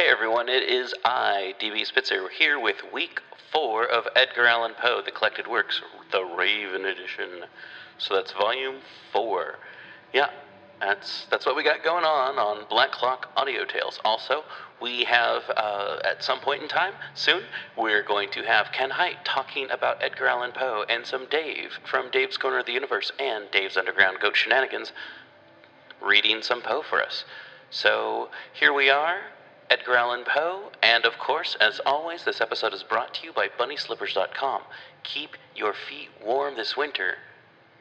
Hey everyone, it is I, DB Spitzer, here with week four of Edgar Allan Poe, The Collected Works, the Raven Edition. So that's volume four. Yeah, that's that's what we got going on on Black Clock Audio Tales. Also, we have uh, at some point in time soon we're going to have Ken Hite talking about Edgar Allan Poe and some Dave from Dave's Corner of the Universe and Dave's Underground Goat Shenanigans reading some Poe for us. So here we are, Edgar Allan Poe, and of course, as always, this episode is brought to you by BunnySlippers.com. Keep your feet warm this winter.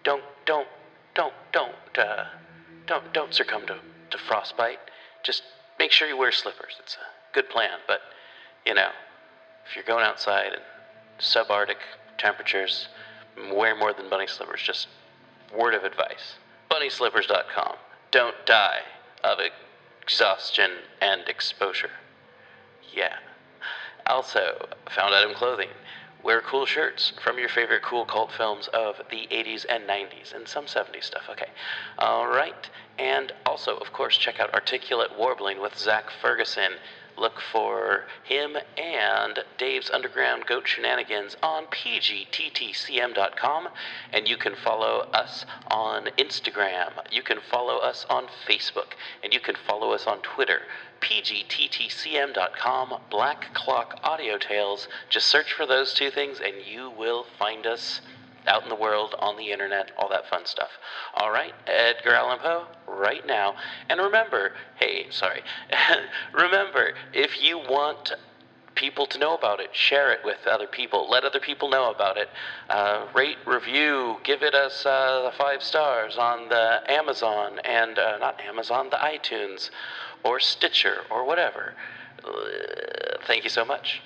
Don't, don't, don't, don't, uh, don't, don't succumb to, to frostbite. Just make sure you wear slippers. It's a good plan, but you know, if you're going outside in subarctic temperatures, wear more than bunny slippers. Just word of advice. BunnySlippers.com. Don't die of exhaustion and exposure. Yeah. Also, found item clothing. Wear cool shirts from your favorite cool cult films of the 80s and 90s and some 70s stuff. Okay. All right. And also, of course, check out Articulate Warbling with Zach Ferguson. Look for him and Dave's Underground Goat Shenanigans on pgttcm.com. And you can follow us on Instagram. You can follow us on Facebook. And you can follow us on Twitter. pgttcm.com, Black Clock Audio Tales. Just search for those two things and you will find us out in the world, on the internet, all that fun stuff. All right, Edgar Allan Poe, right now. And remember, hey, sorry, remember, if you want people to know about it, share it with other people, let other people know about it, uh, rate, review, give it us uh, five stars on the Amazon and uh, not Amazon, the iTunes or Stitcher or whatever. Thank you so much.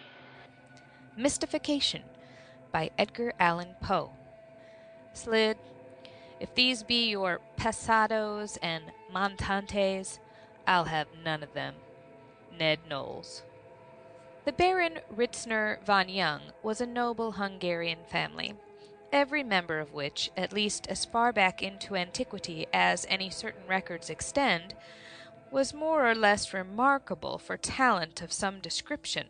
Mystification by Edgar Allan Poe. Slid, if these be your passados and montantes, I'll have none of them. Ned Knowles. The Baron Ritzner von Jung was a noble Hungarian family, every member of which, at least as far back into antiquity as any certain records extend, was more or less remarkable for talent of some description.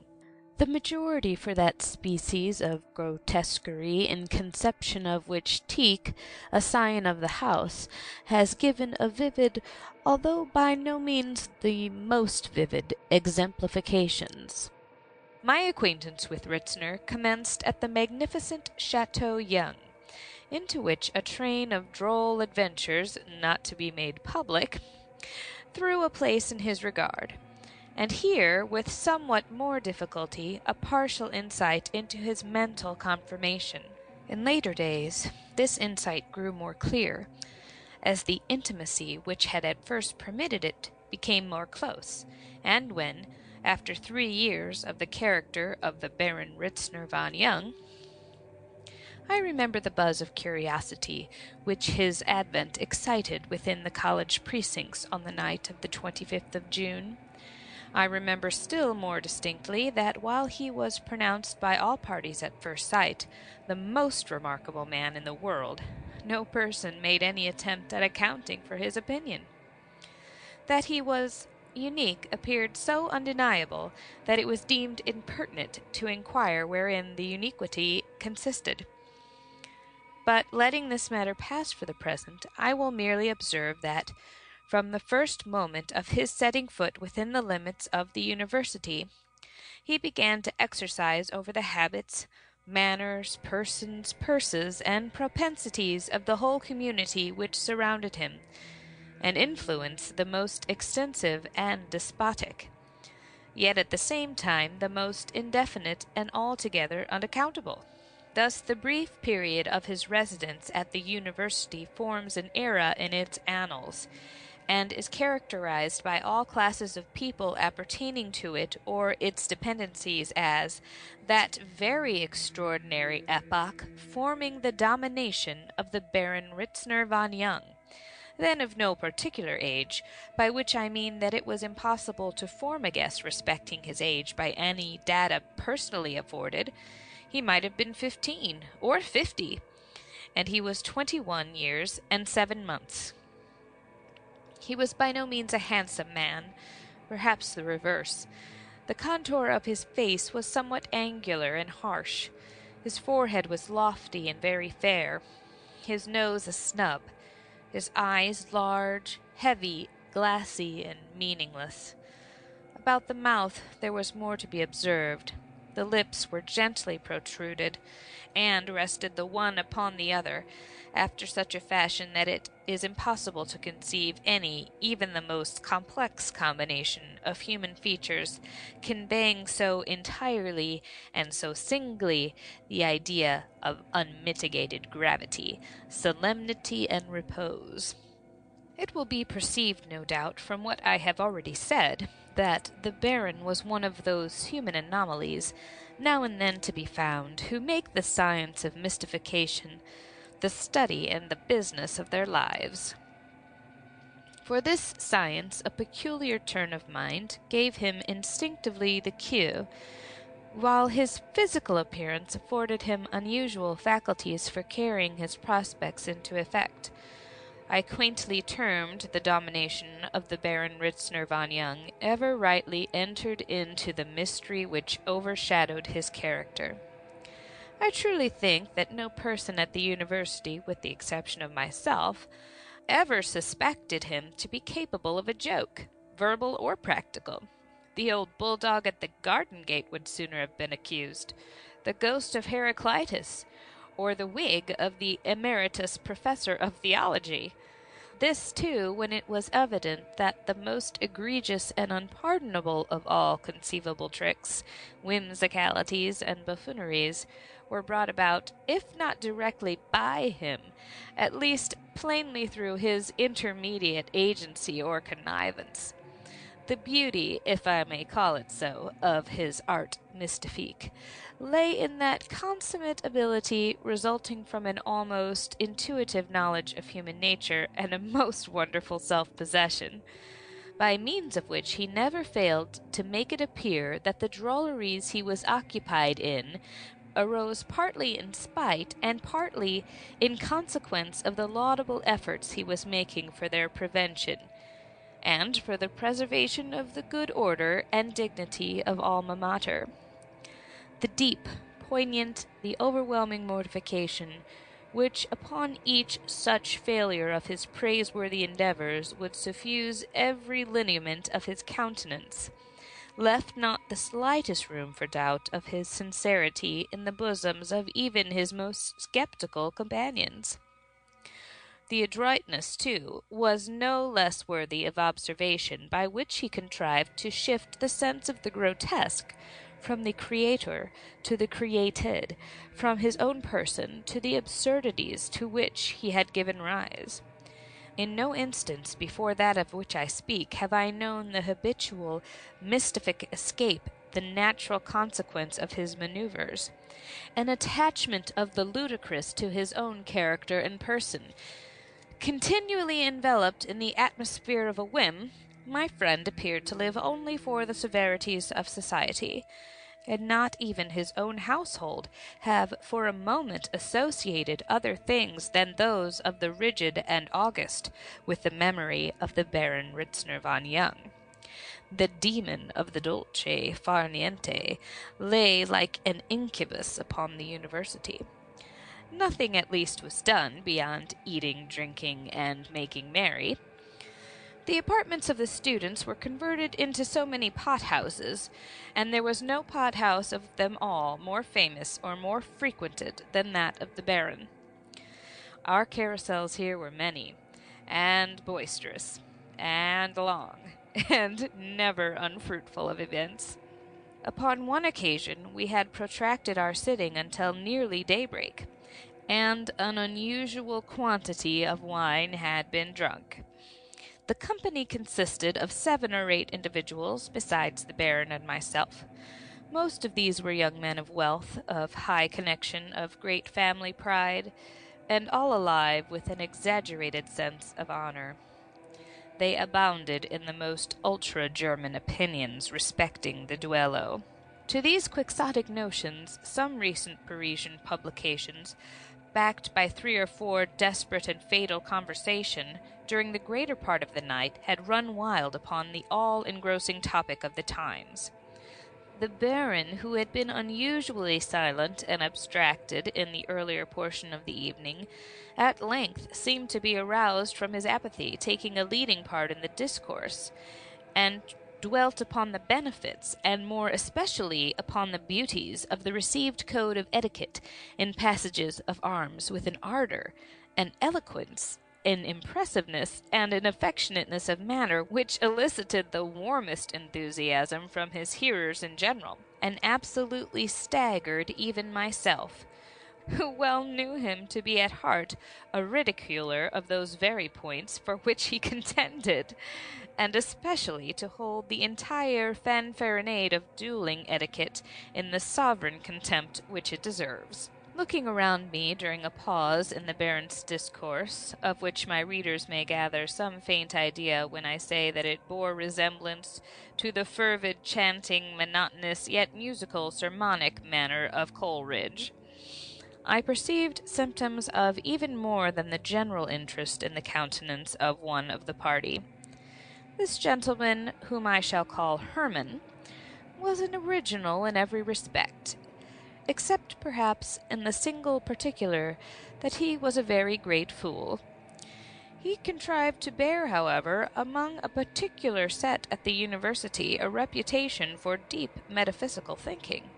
The majority for that species of grotesquerie in conception of which Tieck, a scion of the house, has given a vivid, although by no means the most vivid, exemplifications. My acquaintance with Ritzner commenced at the magnificent Chateau Jung, into which a train of droll adventures, not to be made public, threw a place in his regard and here, with somewhat more difficulty, a partial insight into his mental conformation. In later days, this insight grew more clear, as the intimacy which had at first permitted it became more close, and when, after three years of the character of the Baron Ritzner von Jung, I remember the buzz of curiosity which his advent excited within the college precincts on the night of the 25th of June. I remember still more distinctly that while he was pronounced by all parties at first sight the most remarkable man in the world, no person made any attempt at accounting for his opinion. That he was unique appeared so undeniable that it was deemed impertinent to inquire wherein the uniquity consisted. But letting this matter pass for the present, I will merely observe that from the first moment of his setting foot within the limits of the university, he began to exercise over the habits, manners, persons, purses, and propensities of the whole community which surrounded him, an influence the most extensive and despotic, yet at the same time the most indefinite and altogether unaccountable. Thus the brief period of his residence at the university forms an era in its annals, and is characterized by all classes of people appertaining to it or its dependencies as that very extraordinary epoch forming the domination of the Baron Ritzner von Jung, then of no particular age, by which I mean that it was impossible to form a guess respecting his age by any data personally afforded. He might have been fifteen or fifty, and he was twenty one years and seven months. He was by no means a handsome man, perhaps the reverse. The contour of his face was somewhat angular and harsh. His forehead was lofty and very fair, his nose a snub, his eyes large, heavy, glassy, and meaningless. About the mouth there was more to be observed. The lips were gently protruded, and rested the one upon the other, after such a fashion that it is impossible to conceive any, even the most complex combination of human features conveying so entirely and so singly the idea of unmitigated gravity, solemnity, and repose. It will be perceived, no doubt, from what I have already said, that the Baron was one of those human anomalies, now and then to be found, who make the science of mystification the study and the business of their lives. For this science a peculiar turn of mind gave him instinctively the cue, while his physical appearance afforded him unusual faculties for carrying his prospects into effect. I quaintly termed the domination of the Baron Ritzner von Jung ever rightly entered into the mystery which overshadowed his character. I truly think that no person at the university, with the exception of myself, ever suspected him to be capable of a joke, verbal or practical. The old bulldog at the garden gate would sooner have been accused, the ghost of Heraclitus, or the wig of the emeritus professor of theology. This, too, when it was evident that the most egregious and unpardonable of all conceivable tricks, whimsicalities, and buffooneries were brought about, if not directly by him, at least plainly through his intermediate agency or connivance. The beauty, if I may call it so, of his art mystique lay in that consummate ability resulting from an almost intuitive knowledge of human nature and a most wonderful self possession, by means of which he never failed to make it appear that the drolleries he was occupied in arose partly in spite and partly in consequence of the laudable efforts he was making for their prevention, and for the preservation of the good order and dignity of Alma Mater. The deep, poignant, the overwhelming mortification which upon each such failure of his praiseworthy endeavors would suffuse every lineament of his countenance left not the slightest room for doubt of his sincerity in the bosoms of even his most skeptical companions. The adroitness, too, was no less worthy of observation by which he contrived to shift the sense of the grotesque from the creator to the created, from his own person to the absurdities to which he had given rise. In no instance before that of which I speak have I known the habitual mystific escape the natural consequence of his manoeuvres, an attachment of the ludicrous to his own character and person. Continually enveloped in the atmosphere of a whim, my friend appeared to live only for the severities of society and not even his own household, have for a moment associated other things than those of the rigid and august with the memory of the Baron Ritzner von Jung. The demon of the dolce far niente lay like an incubus upon the university. Nothing at least was done beyond eating, drinking, and making merry the apartments of the students were converted into so many pothouses, and there was no pothouse of them all more famous or more frequented than that of the Baron. Our carousels here were many, and boisterous, and long, and never unfruitful of events. Upon one occasion we had protracted our sitting until nearly daybreak, and an unusual quantity of wine had been drunk. The company consisted of seven or eight individuals, besides the Baron and myself. Most of these were young men of wealth, of high connection, of great family pride, and all alive with an exaggerated sense of honor. They abounded in the most ultra German opinions respecting the duello. To these quixotic notions, some recent Parisian publications backed by three or four desperate and fatal conversation, during the greater part of the night had run wild upon the all engrossing topic of the times. The Baron, who had been unusually silent and abstracted in the earlier portion of the evening, at length seemed to be aroused from his apathy, taking a leading part in the discourse, and dwelt upon the benefits, and more especially upon the beauties, of the received code of etiquette in passages of arms with an ardor, an eloquence, an impressiveness, and an affectionateness of manner which elicited the warmest enthusiasm from his hearers in general, and absolutely staggered even myself who well knew him to be at heart a ridiculer of those very points for which he contended, and especially to hold the entire fanfaronade of dueling etiquette in the sovereign contempt which it deserves. Looking around me during a pause in the Baron's discourse, of which my readers may gather some faint idea when I say that it bore resemblance to the fervid, chanting, monotonous, yet musical, sermonic manner of Coleridge, I perceived symptoms of even more than the general interest in the countenance of one of the party. This gentleman, whom I shall call Hermann, was an original in every respect, except perhaps in the single particular that he was a very great fool. He contrived to bear, however, among a particular set at the university a reputation for deep metaphysical thinking,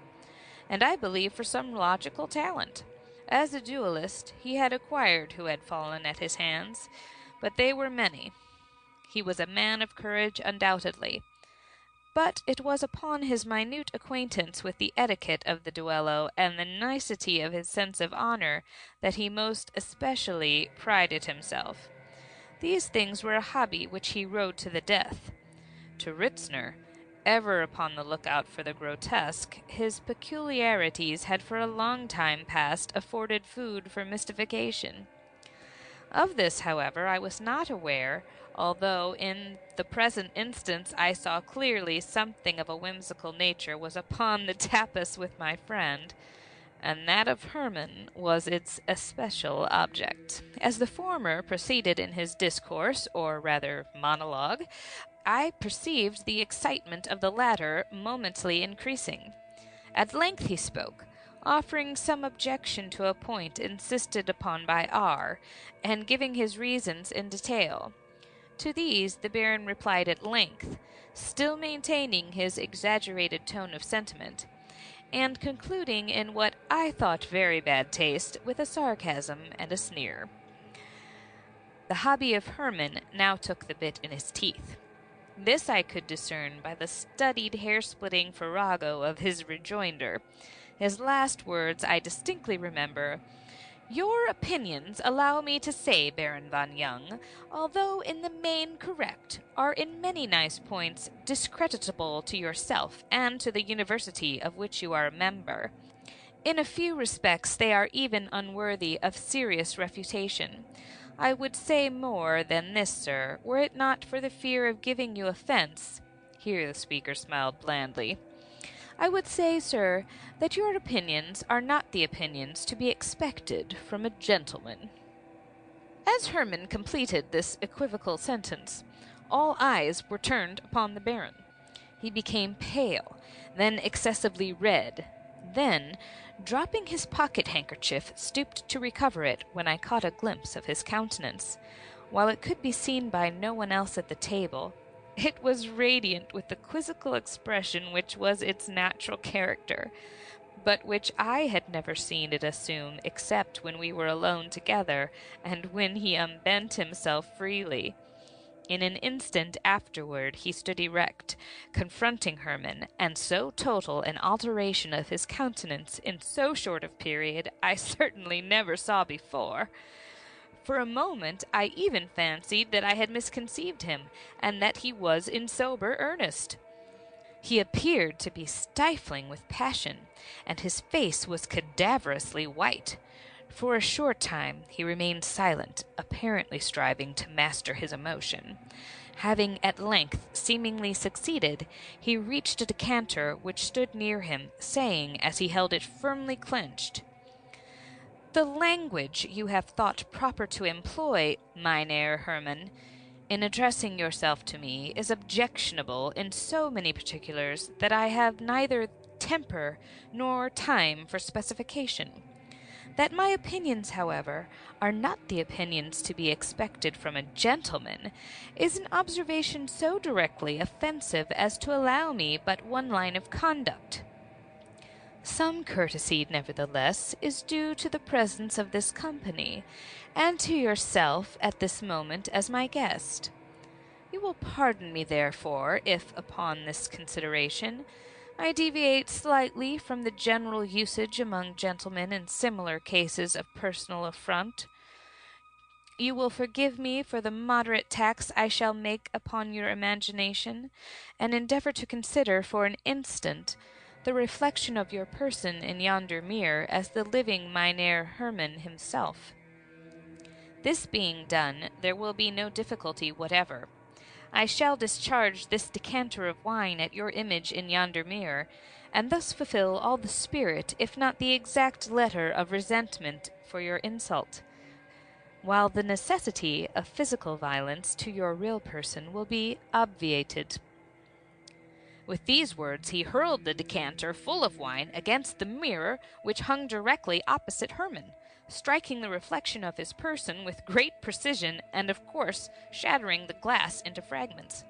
and I believe for some logical talent. As a duelist, he had acquired who had fallen at his hands, but they were many. He was a man of courage, undoubtedly, but it was upon his minute acquaintance with the etiquette of the duello and the nicety of his sense of honor that he most especially prided himself. These things were a hobby which he rode to the death. To Ritzner, ever upon the lookout for the grotesque, his peculiarities had for a long time past afforded food for mystification. Of this, however, I was not aware, although in the present instance I saw clearly something of a whimsical nature was upon the tapis with my friend, and that of Hermann was its especial object. As the former proceeded in his discourse, or rather monologue, I perceived the excitement of the latter momently increasing. At length he spoke, offering some objection to a point insisted upon by R, and giving his reasons in detail. To these the Baron replied at length, still maintaining his exaggerated tone of sentiment, and concluding in what I thought very bad taste with a sarcasm and a sneer. The hobby of Hermann now took the bit in his teeth. This I could discern by the studied hair splitting farrago of his rejoinder. His last words I distinctly remember. Your opinions, allow me to say, Baron von Jung, although in the main correct, are in many nice points discreditable to yourself and to the university of which you are a member. In a few respects they are even unworthy of serious refutation. I would say more than this, sir, were it not for the fear of giving you offence. Here the speaker smiled blandly. I would say, sir, that your opinions are not the opinions to be expected from a gentleman. As Hermann completed this equivocal sentence, all eyes were turned upon the Baron. He became pale, then excessively red, then dropping his pocket handkerchief, stooped to recover it when I caught a glimpse of his countenance. While it could be seen by no one else at the table, it was radiant with the quizzical expression which was its natural character, but which I had never seen it assume except when we were alone together, and when he unbent himself freely. In an instant afterward he stood erect, confronting Hermann, and so total an alteration of his countenance in so short a period I certainly never saw before. For a moment I even fancied that I had misconceived him, and that he was in sober earnest. He appeared to be stifling with passion, and his face was cadaverously white. For a short time he remained silent, apparently striving to master his emotion. Having at length seemingly succeeded, he reached a decanter which stood near him, saying, as he held it firmly clenched, The language you have thought proper to employ, Mynheer Hermann, in addressing yourself to me is objectionable in so many particulars that I have neither temper nor time for specification. That my opinions, however, are not the opinions to be expected from a gentleman, is an observation so directly offensive as to allow me but one line of conduct. Some courtesy, nevertheless, is due to the presence of this company, and to yourself at this moment as my guest. You will pardon me, therefore, if, upon this consideration, I deviate slightly from the general usage among gentlemen in similar cases of personal affront. You will forgive me for the moderate tax I shall make upon your imagination, and endeavor to consider for an instant the reflection of your person in yonder mirror as the living Mynheer Hermann himself. This being done, there will be no difficulty whatever. I shall discharge this decanter of wine at your image in yonder mirror, and thus fulfill all the spirit, if not the exact letter, of resentment for your insult, while the necessity of physical violence to your real person will be obviated. With these words he hurled the decanter full of wine against the mirror which hung directly opposite Hermann, striking the reflection of his person with great precision and of course shattering the glass into fragments.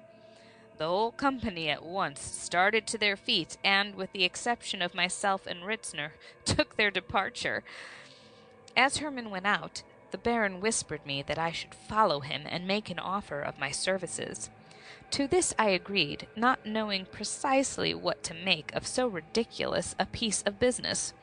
The whole company at once started to their feet and, with the exception of myself and Ritzner, took their departure. As Hermann went out, the Baron whispered me that I should follow him and make an offer of my services. To this I agreed, not knowing precisely what to make of so ridiculous a piece of business.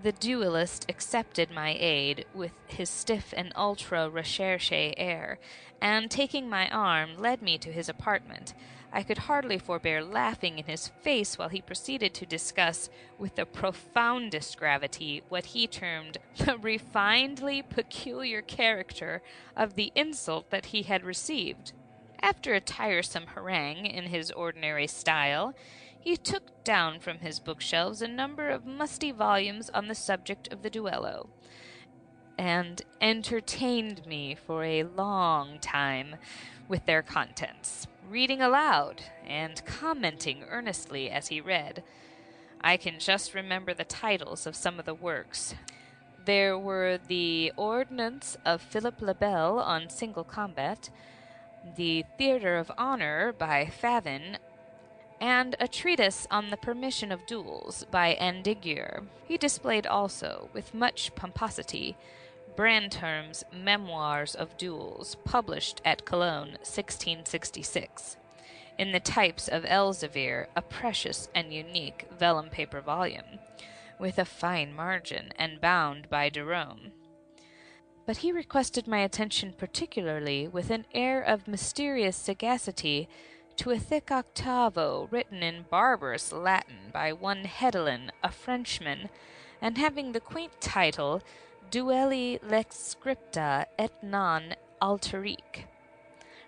The duellist accepted my aid with his stiff and ultra recherche air, and taking my arm, led me to his apartment. I could hardly forbear laughing in his face while he proceeded to discuss, with the profoundest gravity, what he termed the refinedly peculiar character of the insult that he had received. After a tiresome harangue in his ordinary style, he took down from his bookshelves a number of musty volumes on the subject of the duello, and entertained me for a long time with their contents, reading aloud and commenting earnestly as he read. I can just remember the titles of some of the works. There were the Ordonnance of Philip le Bel on single combat, the Theatre of Honor by Favyn, and a treatise on the permission of duels by Andiguier. He displayed also, with much pomposity, Brantôme's Memoirs of Duels, published at Cologne, 1666, in the types of Elzevir, a precious and unique vellum paper volume, with a fine margin, and bound by Derome but he requested my attention particularly with an air of mysterious sagacity to a thick octavo written in barbarous Latin by one Hedelin, a Frenchman, and having the quaint title Duelli lex scripta et non alterique.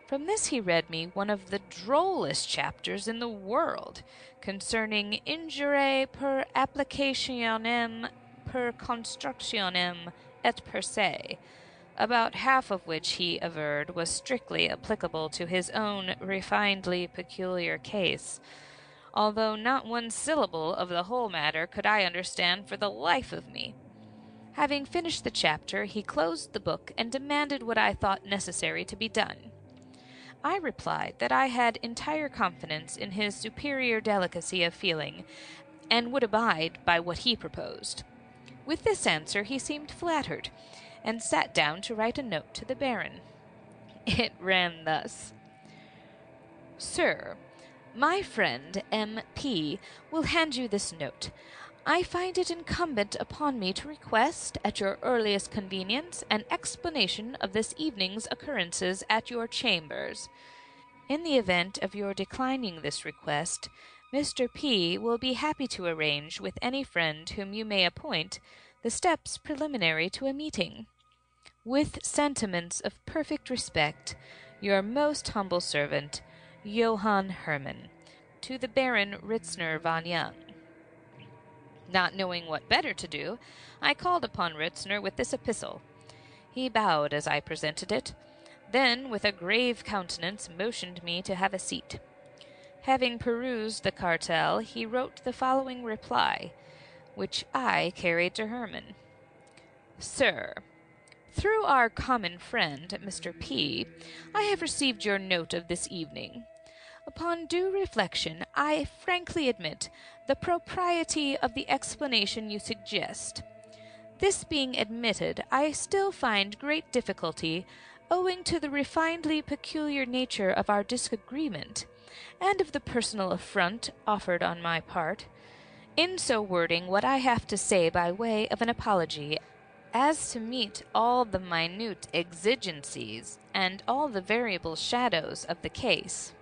From this he read me one of the drollest chapters in the world, concerning injure per applicationem per constructionem et per se, about half of which he averred was strictly applicable to his own refinedly peculiar case, although not one syllable of the whole matter could I understand for the life of me. Having finished the chapter, he closed the book and demanded what I thought necessary to be done. I replied that I had entire confidence in his superior delicacy of feeling, and would abide by what he proposed. With this answer he seemed flattered, and sat down to write a note to the Baron. It ran thus Sir, my friend M. P. will hand you this note. I find it incumbent upon me to request, at your earliest convenience, an explanation of this evening's occurrences at your chambers. In the event of your declining this request, Mr. P. will be happy to arrange with any friend whom you may appoint the steps preliminary to a meeting. With sentiments of perfect respect, your most humble servant, Johann Hermann. To the Baron Ritzner von Jung. Not knowing what better to do, I called upon Ritzner with this epistle. He bowed as I presented it, then with a grave countenance motioned me to have a seat. Having perused the cartel, he wrote the following reply, which I carried to Hermann. Sir, through our common friend, Mr. P., I have received your note of this evening. Upon due reflection, I frankly admit the propriety of the explanation you suggest. This being admitted, I still find great difficulty, owing to the refinedly peculiar nature of our disagreement, and of the personal affront offered on my part, in so wording what I have to say by way of an apology, as to meet all the minute exigencies and all the variable shadows of the case.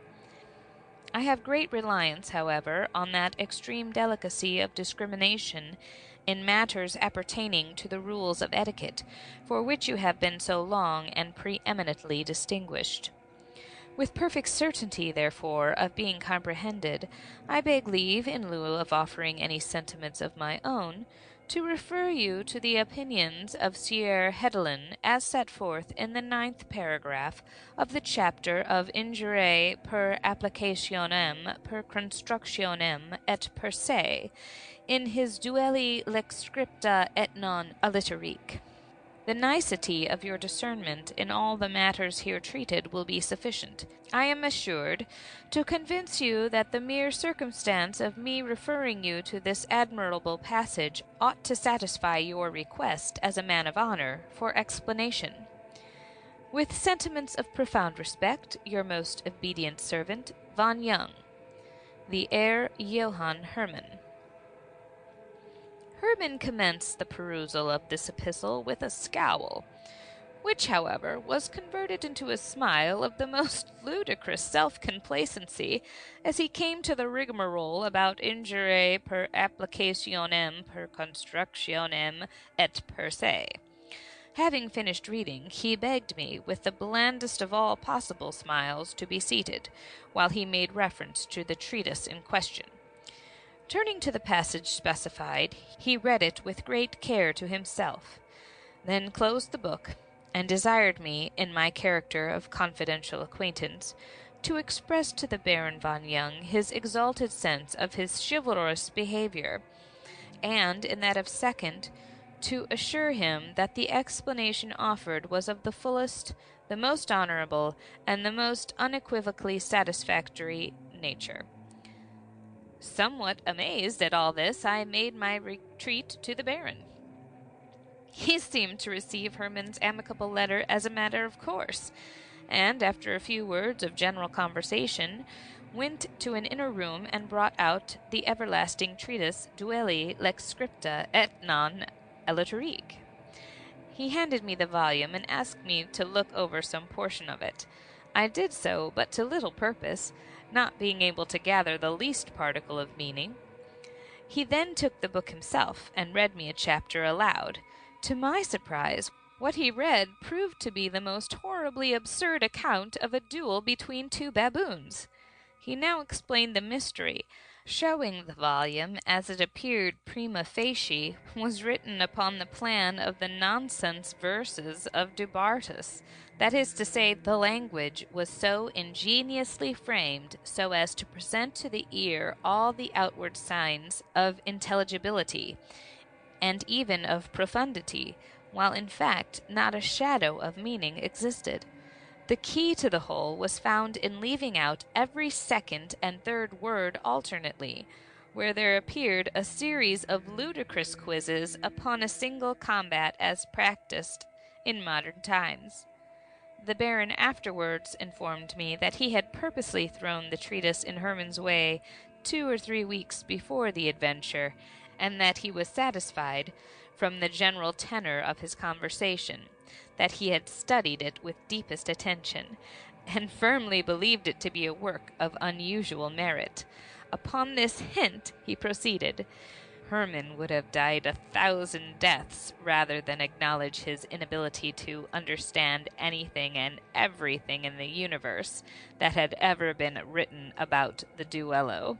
I have great reliance, however, on that extreme delicacy of discrimination in matters appertaining to the rules of etiquette, for which you have been so long and pre-eminently distinguished. With perfect certainty, therefore, of being comprehended, I beg leave, in lieu of offering any sentiments of my own, to refer you to the opinions of Sieur Hedelin as set forth in the ninth paragraph of the chapter of Injure per applicationem per constructionem et per se in his Duelli lex scripta et non alliterique. The nicety of your discernment in all the matters here treated will be sufficient, I am assured, to convince you that the mere circumstance of me referring you to this admirable passage ought to satisfy your request as a man of honor for explanation. With sentiments of profound respect, your most obedient servant, Von Jung. The Herr Johann Hermann. Hermann commenced the perusal of this epistle with a scowl, which, however, was converted into a smile of the most ludicrous self complacency as he came to the rigmarole about injure per applicationem per constructionem et per se. Having finished reading, he begged me, with the blandest of all possible smiles, to be seated, while he made reference to the treatise in question. Turning to the passage specified, he read it with great care to himself, then closed the book, and desired me, in my character of confidential acquaintance, to express to the Baron von Jung his exalted sense of his chivalrous behavior, and, in that of second, to assure him that the explanation offered was of the fullest, the most honorable, and the most unequivocally satisfactory nature. Somewhat amazed at all this, I made my retreat to the Baron. He seemed to receive Hermann's amicable letter as a matter of course, and after a few words of general conversation, went to an inner room and brought out the everlasting treatise Duelli lex scripta et non alliterique. He handed me the volume and asked me to look over some portion of it. I did so, but to little purpose not being able to gather the least particle of meaning. He then took the book himself and read me a chapter aloud. To my surprise, what he read proved to be the most horribly absurd account of a duel between two baboons. He now explained the mystery, showing the volume, as it appeared prima facie, was written upon the plan of the nonsense verses of Du Bartas, that is to say, the language was so ingeniously framed so as to present to the ear all the outward signs of intelligibility, and even of profundity, while in fact not a shadow of meaning existed. The key to the whole was found in leaving out every second and third word alternately, where there appeared a series of ludicrous quizzes upon a single combat as practised in modern times. The Baron afterwards informed me that he had purposely thrown the treatise in Hermann's way two or three weeks before the adventure, and that he was satisfied, from the general tenor of his conversation, that he had studied it with deepest attention, and firmly believed it to be a work of unusual merit. Upon this hint he proceeded. Hermann would have died a thousand deaths rather than acknowledge his inability to understand anything and everything in the universe that had ever been written about the duello.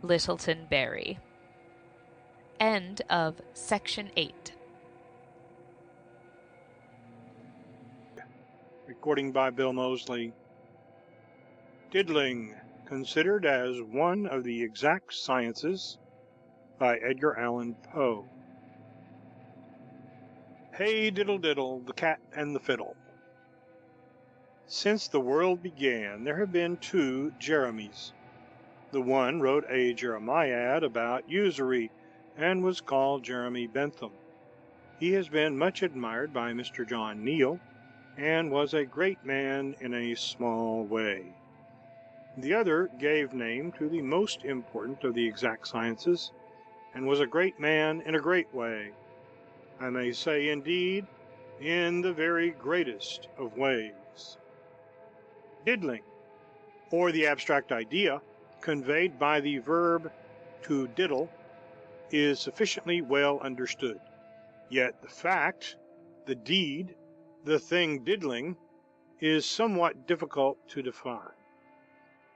Littleton Barry. End of section 8. Recording by Bill Moseley. DIDDLING, considered as one of the exact sciences. By Edgar Allan Poe. Hey diddle diddle, the cat and the fiddle. Since the world began, there have been two Jeremies. The one wrote a Jeremiad about usury, and was called Jeremy Bentham. He has been much admired by Mr. John Neal, and was a great man in a small way. The other gave name to the most important of the exact sciences, and was a great man in a great way. I may say, indeed, in the very greatest of ways. Diddling, or the abstract idea conveyed by the verb to diddle, is sufficiently well understood. Yet the fact, the deed, the thing diddling, is somewhat difficult to define.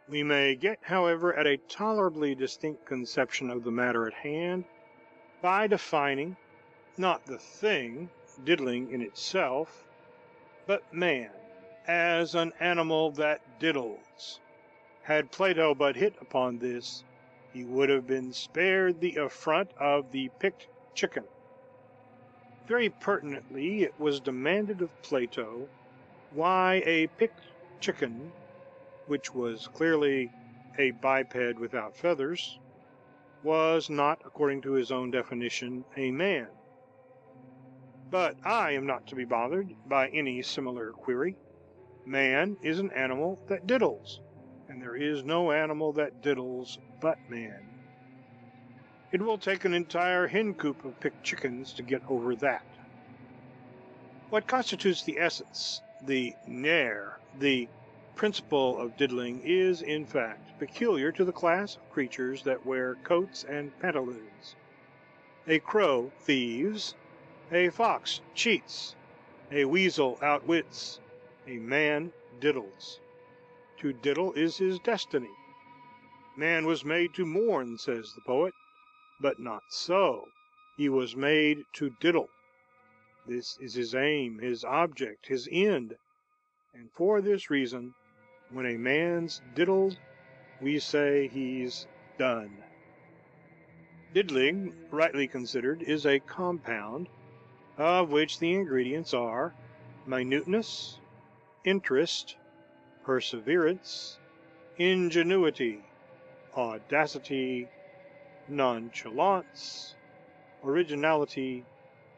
We may get, however, at a tolerably distinct conception of the matter in hand by defining, not the thing diddling in itself, but man as an animal that diddles. Had Plato but hit upon this, he would have been spared the affront of the picked chicken. Very pertinently it was demanded of Plato why a picked chicken, which was clearly a biped without feathers, was not, according to his own definition, a man. But I am not to be bothered by any similar query. Man is an animal that diddles, and there is no animal that diddles but man. It will take an entire hen coop of picked chickens to get over that. What constitutes the essence, the nerve, the principle of diddling is, in fact, peculiar to the class of creatures that wear coats and pantaloons. A crow thieves, a fox cheats, a weasel outwits, a man diddles. To diddle is his destiny. Man was made to mourn, says the poet, but not so. He was made to diddle. This is his aim, his object, his end. And for this reason, when a man's diddled, we say he's done. Diddling, rightly considered, is a compound, of which the ingredients are minuteness, interest, perseverance, ingenuity, audacity, nonchalance, originality,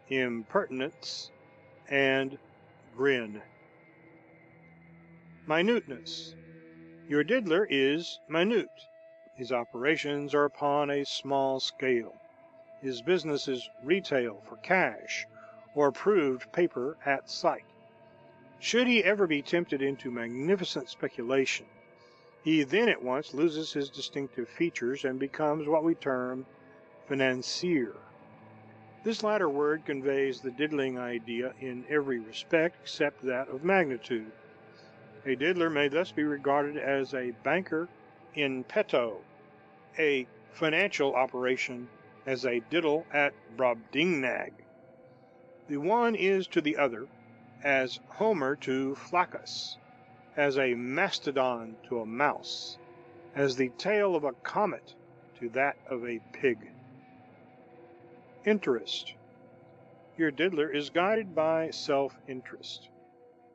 impertinence, and grin. Minuteness. Your diddler is minute. His operations are upon a small scale. His business is retail for cash, or proved paper at sight. Should he ever be tempted into magnificent speculation, he then at once loses his distinctive features and becomes what we term financier. This latter word conveys the diddling idea in every respect except that of magnitude. A diddler may thus be regarded as a banker in petto, a financial operation as a diddle at Brobdingnag. The one is to the other as Homer to Flaccus as a mastodon to a mouse, as the tail of a comet to that of a pig. Interest. Your diddler is guided by self interest.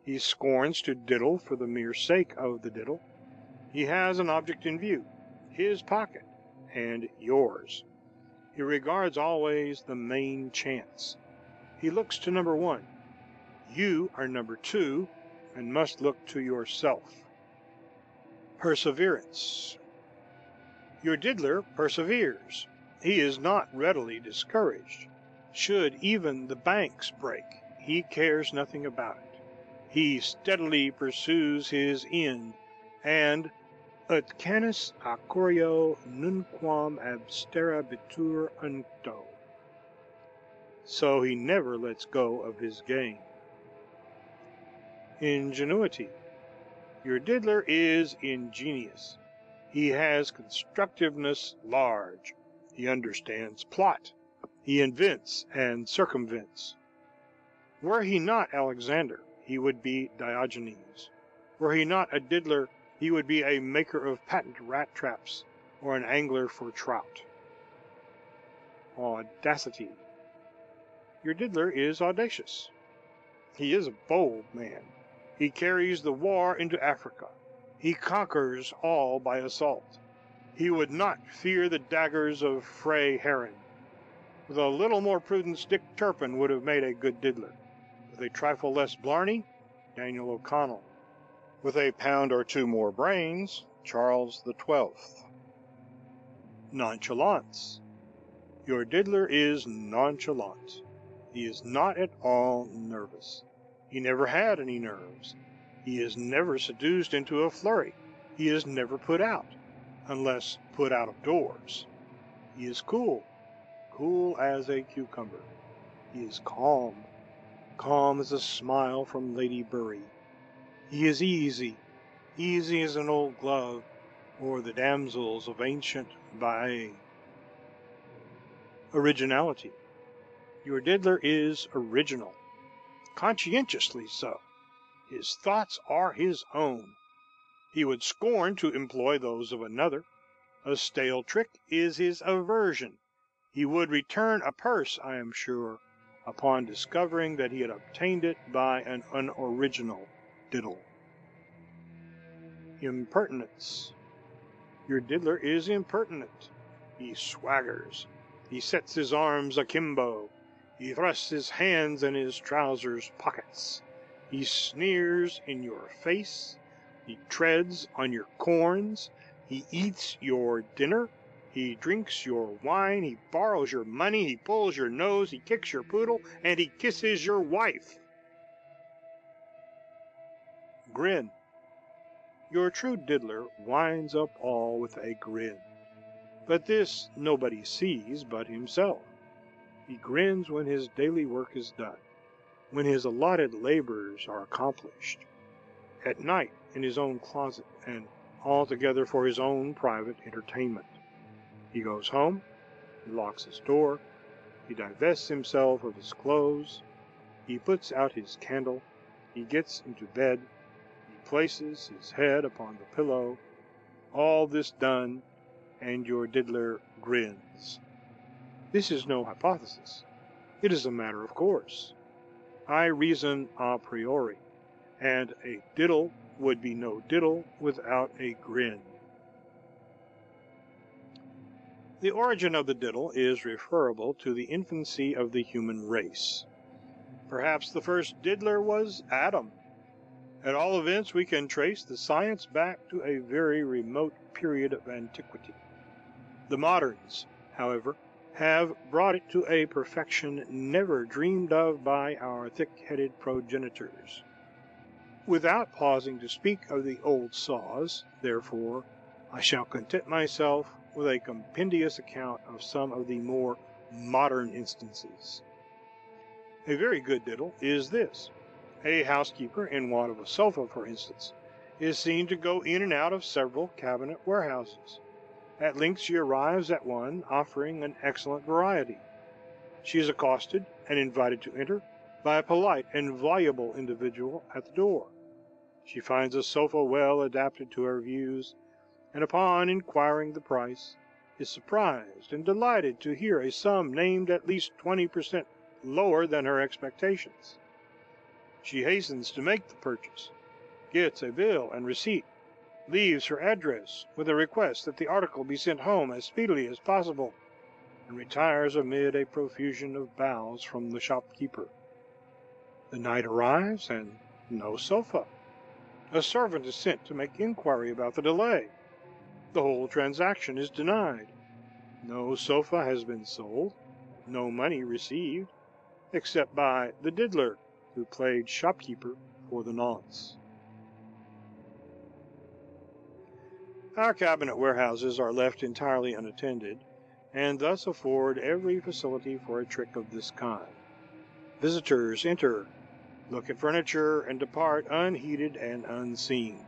He scorns to diddle for the mere sake of the diddle. He has an object in view his pocket and yours. He regards always the main chance. He looks to number one. You are number two and must look to yourself. Perseverance. Your diddler perseveres. He is not readily discouraged. Should even the banks break, he cares nothing about it. He steadily pursues his end, and ut canis a nunquam absterabitur uncto. So he never lets go of his game. Ingenuity. Your diddler is ingenious. He has constructiveness large. He understands plot. He invents and circumvents. Were he not Alexander, he would be Diogenes. Were he not a diddler, he would be a maker of patent rat traps, or an angler for trout. Audacity. Your diddler is audacious. He is a bold man. He carries the war into Africa. He conquers all by assault. He would not fear the daggers of Freiherren. With a little more prudence, Dick Turpin would have made a good diddler. With a trifle less blarney, Daniel O'Connell. With a pound or two more brains, Charles the Twelfth. Nonchalance. Your diddler is nonchalant. He is not at all nervous. He never had any nerves. He is never seduced into a flurry. He is never put out, unless put out of doors. He is cool, cool as a cucumber. He is calm, calm as a smile from Lady Bury. He is easy, easy as an old glove, or the damsels of ancient Baiae. Originality. Your diddler is original, conscientiously so. His thoughts are his own. He would scorn to employ those of another. A stale trick is his aversion. He would return a purse, I am sure, upon discovering that he had obtained it by an unoriginal diddle. Impertinence. Your diddler is impertinent. He swaggers. He sets his arms akimbo. He thrusts his hands in his trousers pockets. He sneers in your face. He treads on your corns. He eats your dinner. He drinks your wine. He borrows your money. He pulls your nose. He kicks your poodle. And he kisses your wife. Grin. Your true diddler winds up all with a grin. But this nobody sees but himself. He grins when his daily work is done, when his allotted labors are accomplished, at night in his own closet, and altogether for his own private entertainment. He goes home, he locks his door, he divests himself of his clothes, he puts out his candle, he gets into bed, he places his head upon the pillow, all this done, and your diddler grins. This is no hypothesis. It is a matter of course. I reason a priori, and a diddle would be no diddle without a grin. The origin of the diddle is referable to the infancy of the human race. Perhaps the first diddler was Adam. At all events, we can trace the science back to a very remote period of antiquity. The moderns, however, have brought it to a perfection never dreamed of by our thick headed progenitors. Without pausing to speak of the old saws, therefore, I shall content myself with a compendious account of some of the more modern instances. A very good diddle is this. A housekeeper in want of a sofa, for instance, is seen to go in and out of several cabinet warehouses. At length she arrives at one offering an excellent variety. She is accosted and invited to enter by a polite and voluble individual at the door. She finds a sofa well adapted to her views, and upon inquiring the price, is surprised and delighted to hear a sum named at least twenty per cent lower than her expectations. She hastens to make the purchase, gets a bill and receipt, leaves her address with a request that the article be sent home as speedily as possible, and retires amid a profusion of bows from the shopkeeper. The night arrives, and no sofa. A servant is sent to make inquiry about the delay. The whole transaction is denied. No sofa has been sold, no money received, except by the diddler, who played shopkeeper for the nonce. Our cabinet warehouses are left entirely unattended, and thus afford every facility for a trick of this kind. Visitors enter, look at furniture, and depart unheeded and unseen.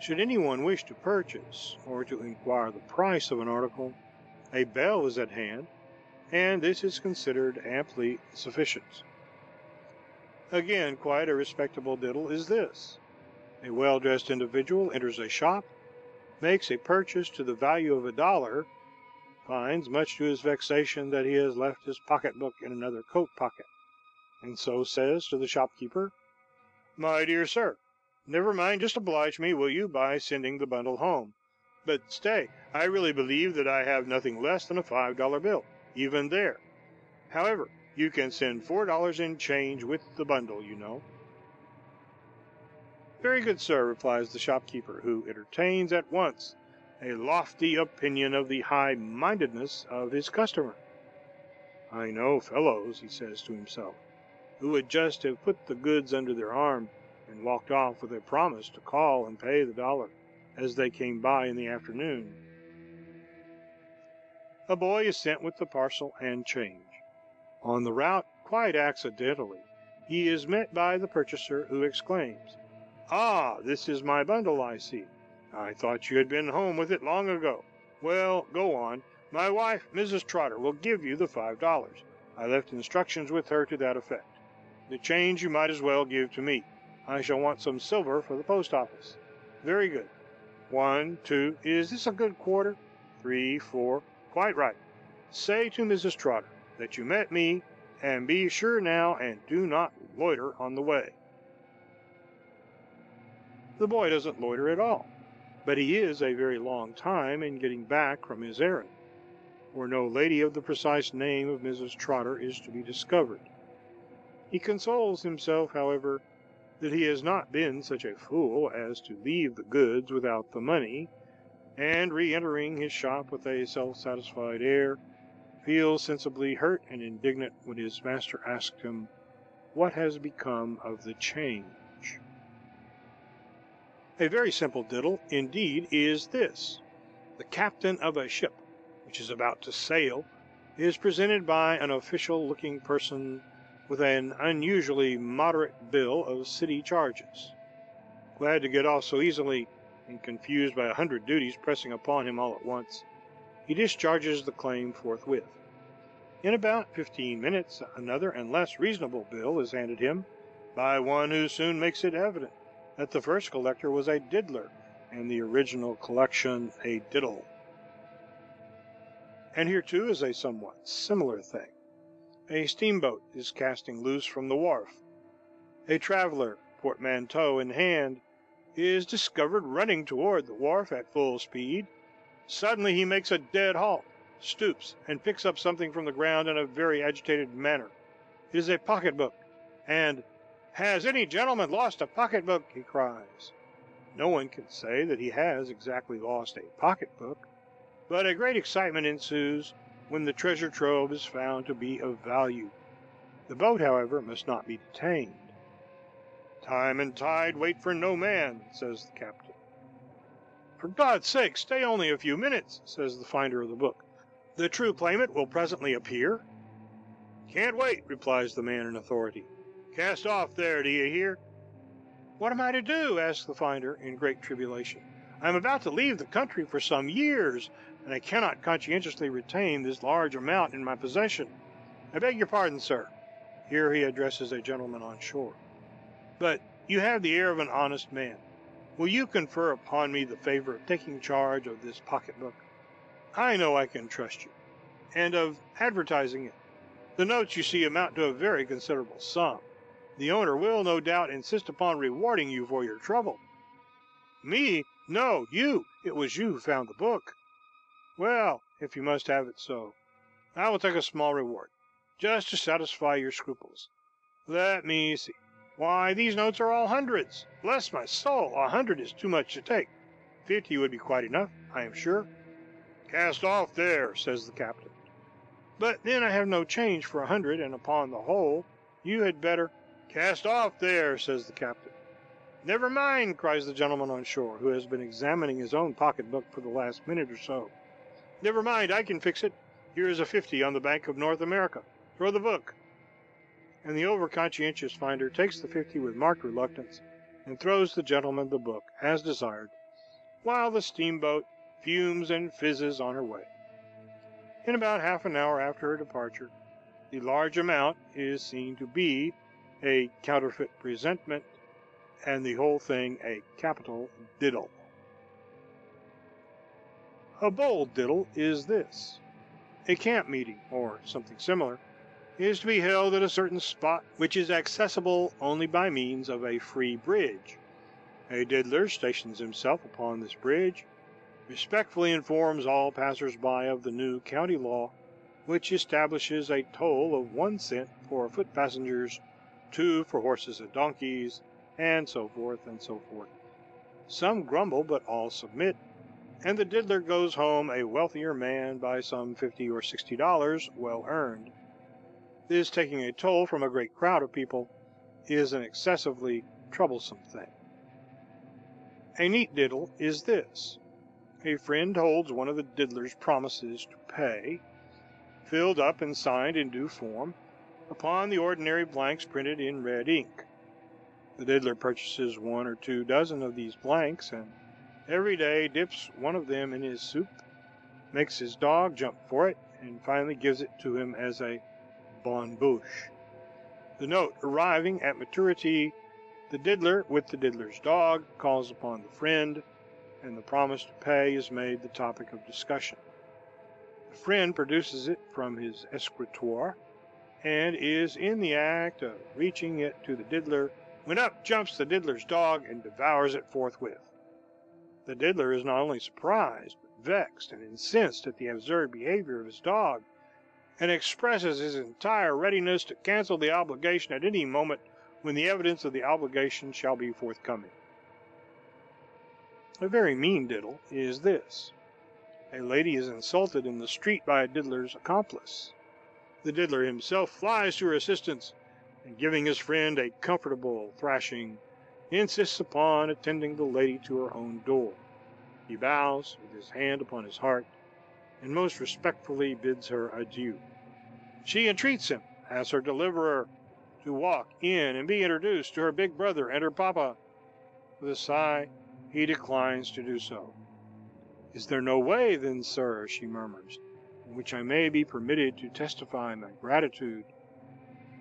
Should any one wish to purchase, or to inquire the price of an article, a bell is at hand, and this is considered amply sufficient. Again, quite a respectable diddle is this. A well dressed individual enters a shop, makes a purchase to the value of a dollar, finds, much to his vexation, that he has left his pocket book in another coat pocket, and so says to the shopkeeper, "My dear sir, never mind, just oblige me, will you, by sending the bundle home? But stay, I really believe that I have nothing less than a five dollar bill, even there. However, you can send four dollars in change with the bundle, you know." "Very good, sir," replies the shopkeeper, who entertains at once a lofty opinion of the high mindedness of his customer. "I know fellows," he says to himself, "who would just have put the goods under their arm, and walked off with a promise to call and pay the dollar as they came by in the afternoon." A boy is sent with the parcel and change. On the route, quite accidentally, he is met by the purchaser, who exclaims, "Ah, this is my bundle, I see. I thought you had been home with it long ago. Well, go on. My wife, Mrs. Trotter, will give you the five dollars. I left instructions with her to that effect. The change you might as well give to me. I shall want some silver for the post office. Very good. One, two, is this a good quarter? Three, four, quite right. Say to Mrs. Trotter that you met me, and be sure now and do not loiter on the way." The boy doesn't loiter at all, but he is a very long time in getting back from his errand, for no lady of the precise name of Mrs. Trotter is to be discovered. He consoles himself, however, that he has not been such a fool as to leave the goods without the money, and re entering his shop with a self satisfied air, feels sensibly hurt and indignant when his master asks him what has become of the change. A very simple diddle, indeed, is this. The captain of a ship which is about to sail is presented by an official looking person with an unusually moderate bill of city charges. Glad to get off so easily, and confused by a hundred duties pressing upon him all at once, he discharges the claim forthwith. In about fifteen minutes another and less reasonable bill is handed him by one who soon makes it evident that the first collector was a diddler and the original collection a diddle. And here, too, is a somewhat similar thing. A steamboat is casting loose from the wharf. A traveler, portmanteau in hand, is discovered running toward the wharf at full speed. Suddenly he makes a dead halt, stoops, and picks up something from the ground in a very agitated manner. It is a pocketbook, and "Has any gentleman lost a pocketbook?" he cries. No one can say that he has exactly lost a pocketbook, but a great excitement ensues when the treasure trove is found to be of value. The boat, however, must not be detained. "Time and tide wait for no man," says the captain. "For God's sake, stay only a few minutes," says the finder of the book. "The true claimant will presently appear." "Can't wait," replies the man in authority. "Cast off there, do you hear?" "What am I to do?" asked the finder, in great tribulation. "I am about to leave the country for some years, and I cannot conscientiously retain this large amount in my possession. I beg your pardon, sir." Here he addresses a gentleman on shore. "But you have the air of an honest man. Will you confer upon me the favor of taking charge of this pocketbook? I know I can trust you. And of advertising it. The notes, you see, amount to a very considerable sum. The owner will, no doubt, insist upon rewarding you for your trouble." "Me? No, you. It was you who found the book." "Well, if you must have it so, I will take a small reward, just to satisfy your scruples. Let me see. Why, these notes are all hundreds. Bless my soul, a hundred is too much to take. Fifty would be quite enough, I am sure." "Cast off there," says the captain. "But then I have no change for a hundred, and upon the whole, you had better "Cast off there," says the captain. "Never mind," cries the gentleman on shore, who has been examining his own pocketbook for the last minute or so. "Never mind, I can fix it. Here is a fifty on the Bank of North America. Throw the book." And the over conscientious finder takes the fifty with marked reluctance, and throws the gentleman the book, as desired, while the steamboat fumes and fizzes on her way. In about half an hour after her departure, the large amount is seen to be a counterfeit presentment, and the whole thing a capital diddle. A bold diddle is this: A camp meeting, or something similar, is to be held at a certain spot which is accessible only by means of a free bridge. A diddler stations himself upon this bridge, respectfully informs all passers by of the new county law, which establishes a toll of one cent for foot passengers, two for horses and donkeys, and so forth, and so forth. Some grumble, but all submit, and the diddler goes home a wealthier man by some fifty or sixty dollars well earned. This taking a toll from a great crowd of people is an excessively troublesome thing. A neat diddle is this: A friend holds one of the diddler's promises to pay, filled up and signed in due form, upon the ordinary blanks printed in red ink. The diddler purchases one or two dozen of these blanks, and every day dips one of them in his soup, makes his dog jump for it, and finally gives it to him as a bonne bouche. The note arriving at maturity, the diddler, with the diddler's dog, calls upon the friend, and the promise to pay is made the topic of discussion. The friend produces it from his escritoire, and is in the act of reaching it to the diddler, when up jumps the diddler's dog and devours it forthwith. The diddler is not only surprised, but vexed and incensed at the absurd behavior of his dog, and expresses his entire readiness to cancel the obligation at any moment when the evidence of the obligation shall be forthcoming. A very mean diddle is this: A lady is insulted in the street by a diddler's accomplice. The diddler himself flies to her assistance, and giving his friend a comfortable thrashing, insists upon attending the lady to her own door. He bows, with his hand upon his heart, and most respectfully bids her adieu. She entreats him, as her deliverer, to walk in and be introduced to her big brother and her papa. With a sigh, he declines to do so. "Is there no way, then, sir," she murmurs, "in which I may be permitted to testify my gratitude?"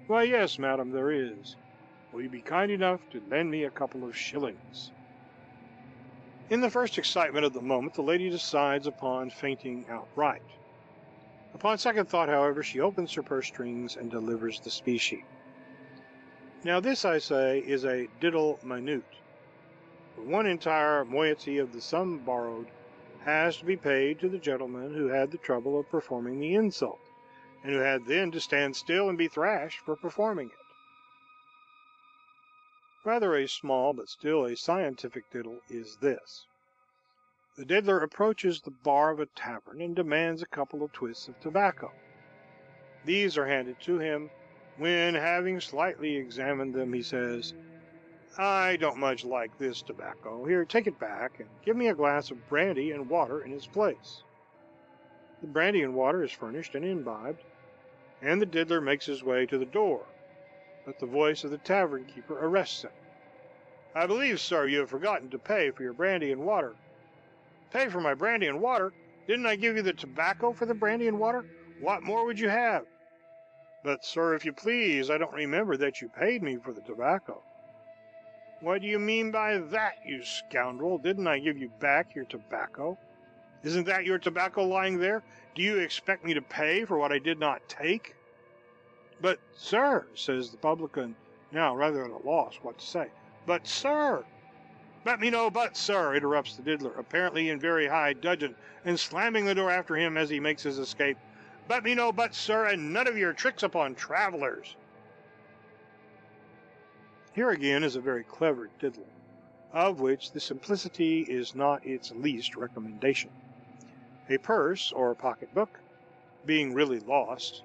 "Why, yes, madam, there is. Will you be kind enough to lend me a couple of shillings?" In the first excitement of the moment the lady decides upon fainting outright. Upon second thought, however, she opens her purse strings and delivers the specie. Now this, I say, is a diddle minute. For one entire moiety of the sum borrowed has to be paid to the gentleman who had the trouble of performing the insult, and who had then to stand still and be thrashed for performing it. Rather a small, but still a scientific diddle is this: The diddler approaches the bar of a tavern and demands a couple of twists of tobacco. These are handed to him when, having slightly examined them, he says, "I don't much like this tobacco. Here, take it back, and give me a glass of brandy and water in its place." The brandy and water is furnished and imbibed, and the diddler makes his way to the door, but the voice of the tavern keeper arrests him. "I believe, sir, you have forgotten to pay for your brandy and water." "Pay for my brandy and water! Didn't I give you the tobacco for the brandy and water? What more would you have?" "But, sir, if you please, I don't remember that you paid me for the tobacco." "What do you mean by that, you scoundrel? Didn't I give you back your tobacco? Isn't that your tobacco lying there? Do you expect me to pay for what I did not take?" "But, sir," says the publican, now rather at a loss what to say, "but, sir "Let me no but, sir," interrupts the diddler, apparently in very high dudgeon, and slamming the door after him as he makes his escape. "Let me no but, sir, and none of your tricks upon travelers." Here again is a very clever diddle, of which the simplicity is not its least recommendation. A purse or pocket book being really lost,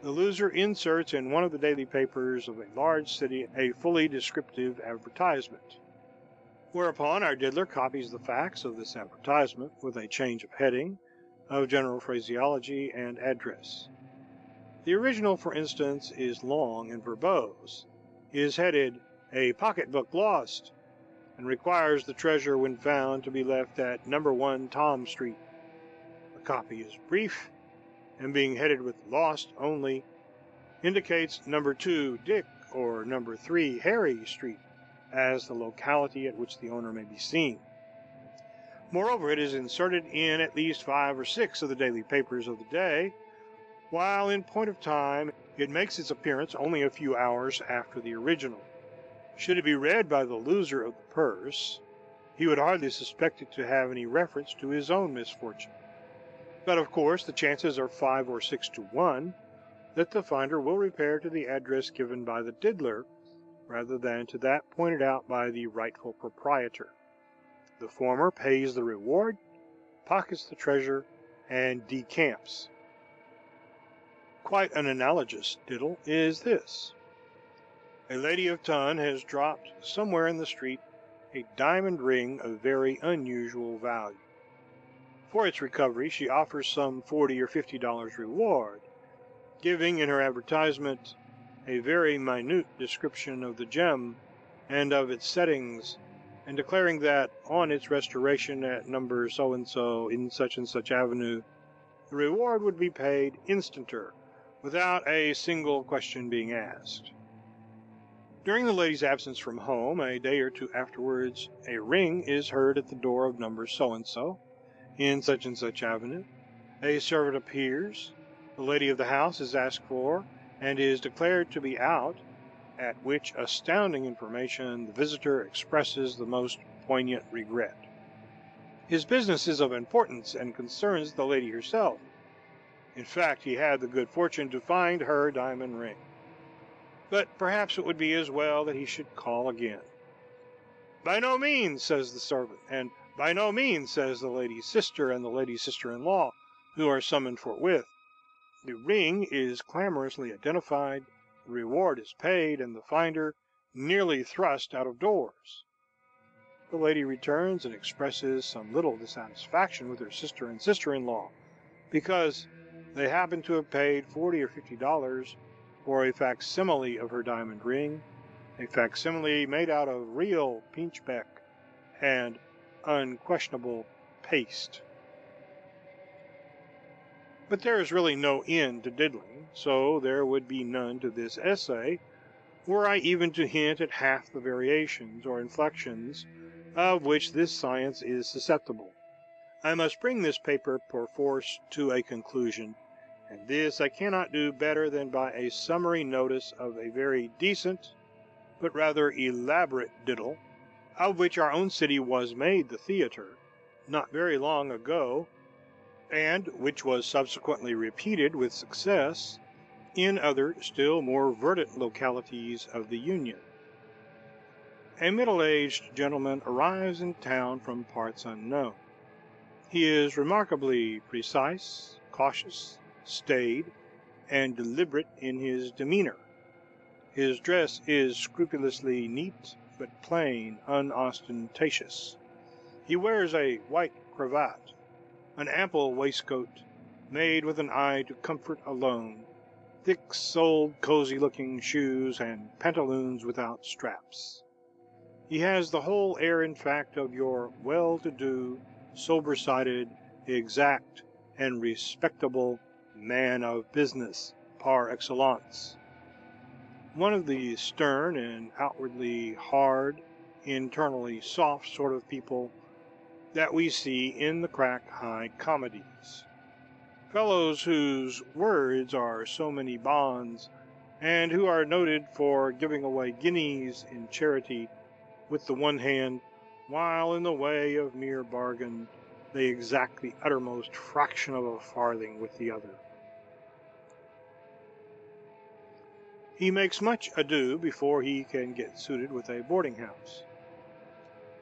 the loser inserts in one of the daily papers of a large city a fully descriptive advertisement. Whereupon our diddler copies the facts of this advertisement, with a change of heading, of general phraseology, and address. The original, for instance, is long and verbose, is headed "A Pocket Book Lost," and requires the treasure when found to be left at No. 1 Tom Street. The copy is brief, and being headed with "Lost" only, indicates No. 2 Dick, or No. 3 Harry street as the locality at which the owner may be seen. Moreover, it is inserted in at least five or six of the daily papers of the day, while in point of time it makes its appearance only a few hours after the original. Should it be read by the loser of the purse, he would hardly suspect it to have any reference to his own misfortune. But of course the chances are five or six to one that the finder will repair to the address given by the diddler rather than to that pointed out by the rightful proprietor. The former pays the reward, pockets the treasure, and decamps. Quite an analogous diddle is this. A lady of ton has dropped somewhere in the street a diamond ring of very unusual value. For its recovery she offers some forty or fifty dollars reward, giving in her advertisement a very minute description of the gem and of its settings and declaring that on its restoration at number so and so in such and such avenue, the reward would be paid instanter, without a single question being asked. During the lady's absence from home, a day or two afterwards, a ring is heard at the door of number so and so, in such and such avenue. A servant appears, the lady of the house is asked for, and is declared to be out at which astounding information the visitor expresses the most poignant regret. His business is of importance, and concerns the lady herself. In fact, he had the good fortune to find her diamond ring. But perhaps it would be as well that he should call again. By no means, says the servant, and by no means, says the lady's sister and the lady's sister in law, who are summoned forthwith. The ring is clamorously identified the reward is paid, and the finder nearly thrust out of doors. The lady returns and expresses some little dissatisfaction with her sister and sister in law, because they happen to have paid forty or fifty dollars for a facsimile of her diamond ring, a facsimile made out of real pinchbeck and unquestionable paste. But there is really no end to diddling, so there would be none to this essay, were I even to hint at half the variations or inflections of which this science is susceptible. I must bring this paper perforce to a conclusion, and this I cannot do better than by a summary notice of a very decent, but rather elaborate diddle, of which our own city was made the theatre, not very long ago and which was subsequently repeated with success in other still more verdant localities of the Union. A middle aged gentleman arrives in town from parts unknown. He is remarkably precise, cautious, staid, and deliberate in his demeanor. His dress is scrupulously neat, but plain, unostentatious. He wears a white cravat, an ample waistcoat, made with an eye to comfort alone, thick soled, cosy looking shoes, and pantaloons without straps. He has the whole air, in fact, of your well to do, sober sided, exact, and respectable man of business par excellence. One of the stern and outwardly hard, internally soft sort of people that we see in the crack high comedies. Fellows whose words are so many bonds, and who are noted for giving away guineas in charity with the one hand, while in the way of mere bargain they exact the uttermost fraction of a farthing with the other. He makes much ado before he can get suited with a boarding house.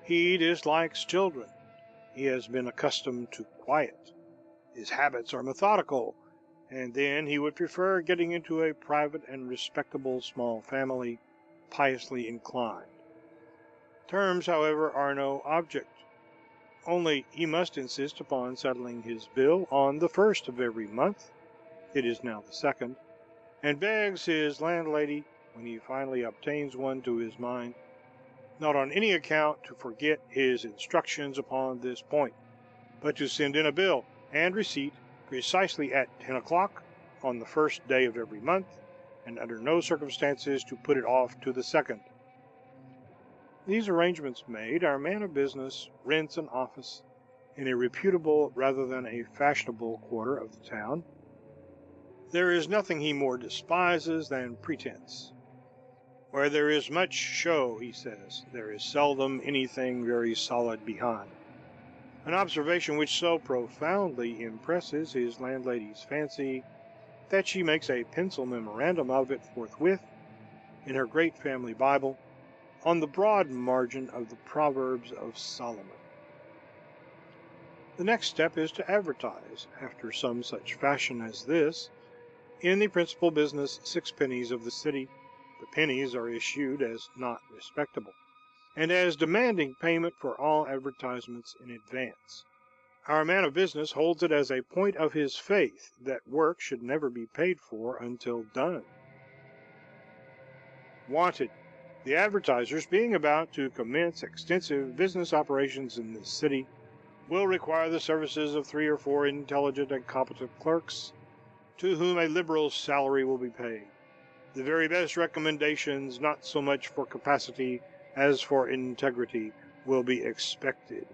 He dislikes children he has been accustomed to quiet. His habits are methodical, and then he would prefer getting into a private and respectable small family, piously inclined. Terms, however, are no object. Only he must insist upon settling his bill on the first of every month (it is now the second), and begs his landlady, when he finally obtains one to his mind, not on any account to forget his instructions upon this point, but to send in a bill and receipt precisely at ten o'clock on the first day of every month, and under no circumstances to put it off to the second. These arrangements made, our man of business rents an office in a reputable rather than a fashionable quarter of the town. There is nothing he more despises than pretense. Where there is much show, he says, there is seldom anything very solid behind an observation which so profoundly impresses his landlady's fancy that she makes a pencil memorandum of it forthwith in her great family Bible on the broad margin of the Proverbs of Solomon. The next step is to advertise, after some such fashion as this, in the principal business sixpennies of the city. The pennies are issued as not respectable and as demanding payment for all advertisements in advance. Our man of business holds it as a point of his faith that work should never be paid for until done. Wanted. The advertisers, being about to commence extensive business operations in this city, will require the services of three or four intelligent and competent clerks, to whom a liberal salary will be paid. The very best recommendations, not so much for capacity as for integrity, will be expected.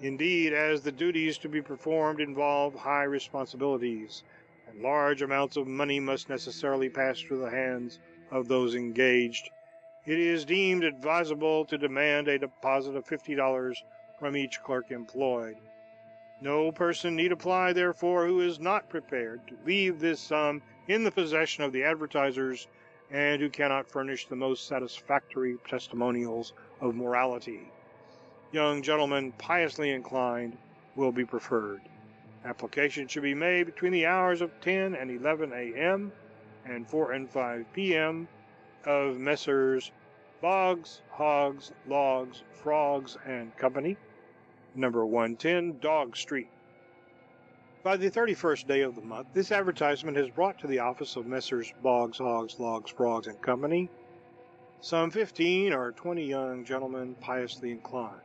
Indeed, as the duties to be performed involve high responsibilities, and large amounts of money must necessarily pass through the hands of those engaged, it is deemed advisable to demand a deposit of $50 from each clerk employed. No person need apply, therefore, who is not prepared to leave this sum in the possession of the advertisers and who cannot furnish the most satisfactory testimonials of morality. Young gentlemen piously inclined will be preferred. Application should be made between the hours of 10 and 11 a.m. and 4 and 5 p.m. of Messrs. Boggs, Hogs, Logs, Frogs and Company, number 110 Dog Street. By the 31st day of the month, this advertisement has brought to the office of Messrs. Boggs, Hogs, Logs, Frogs, and Company some fifteen or twenty young gentlemen piously inclined.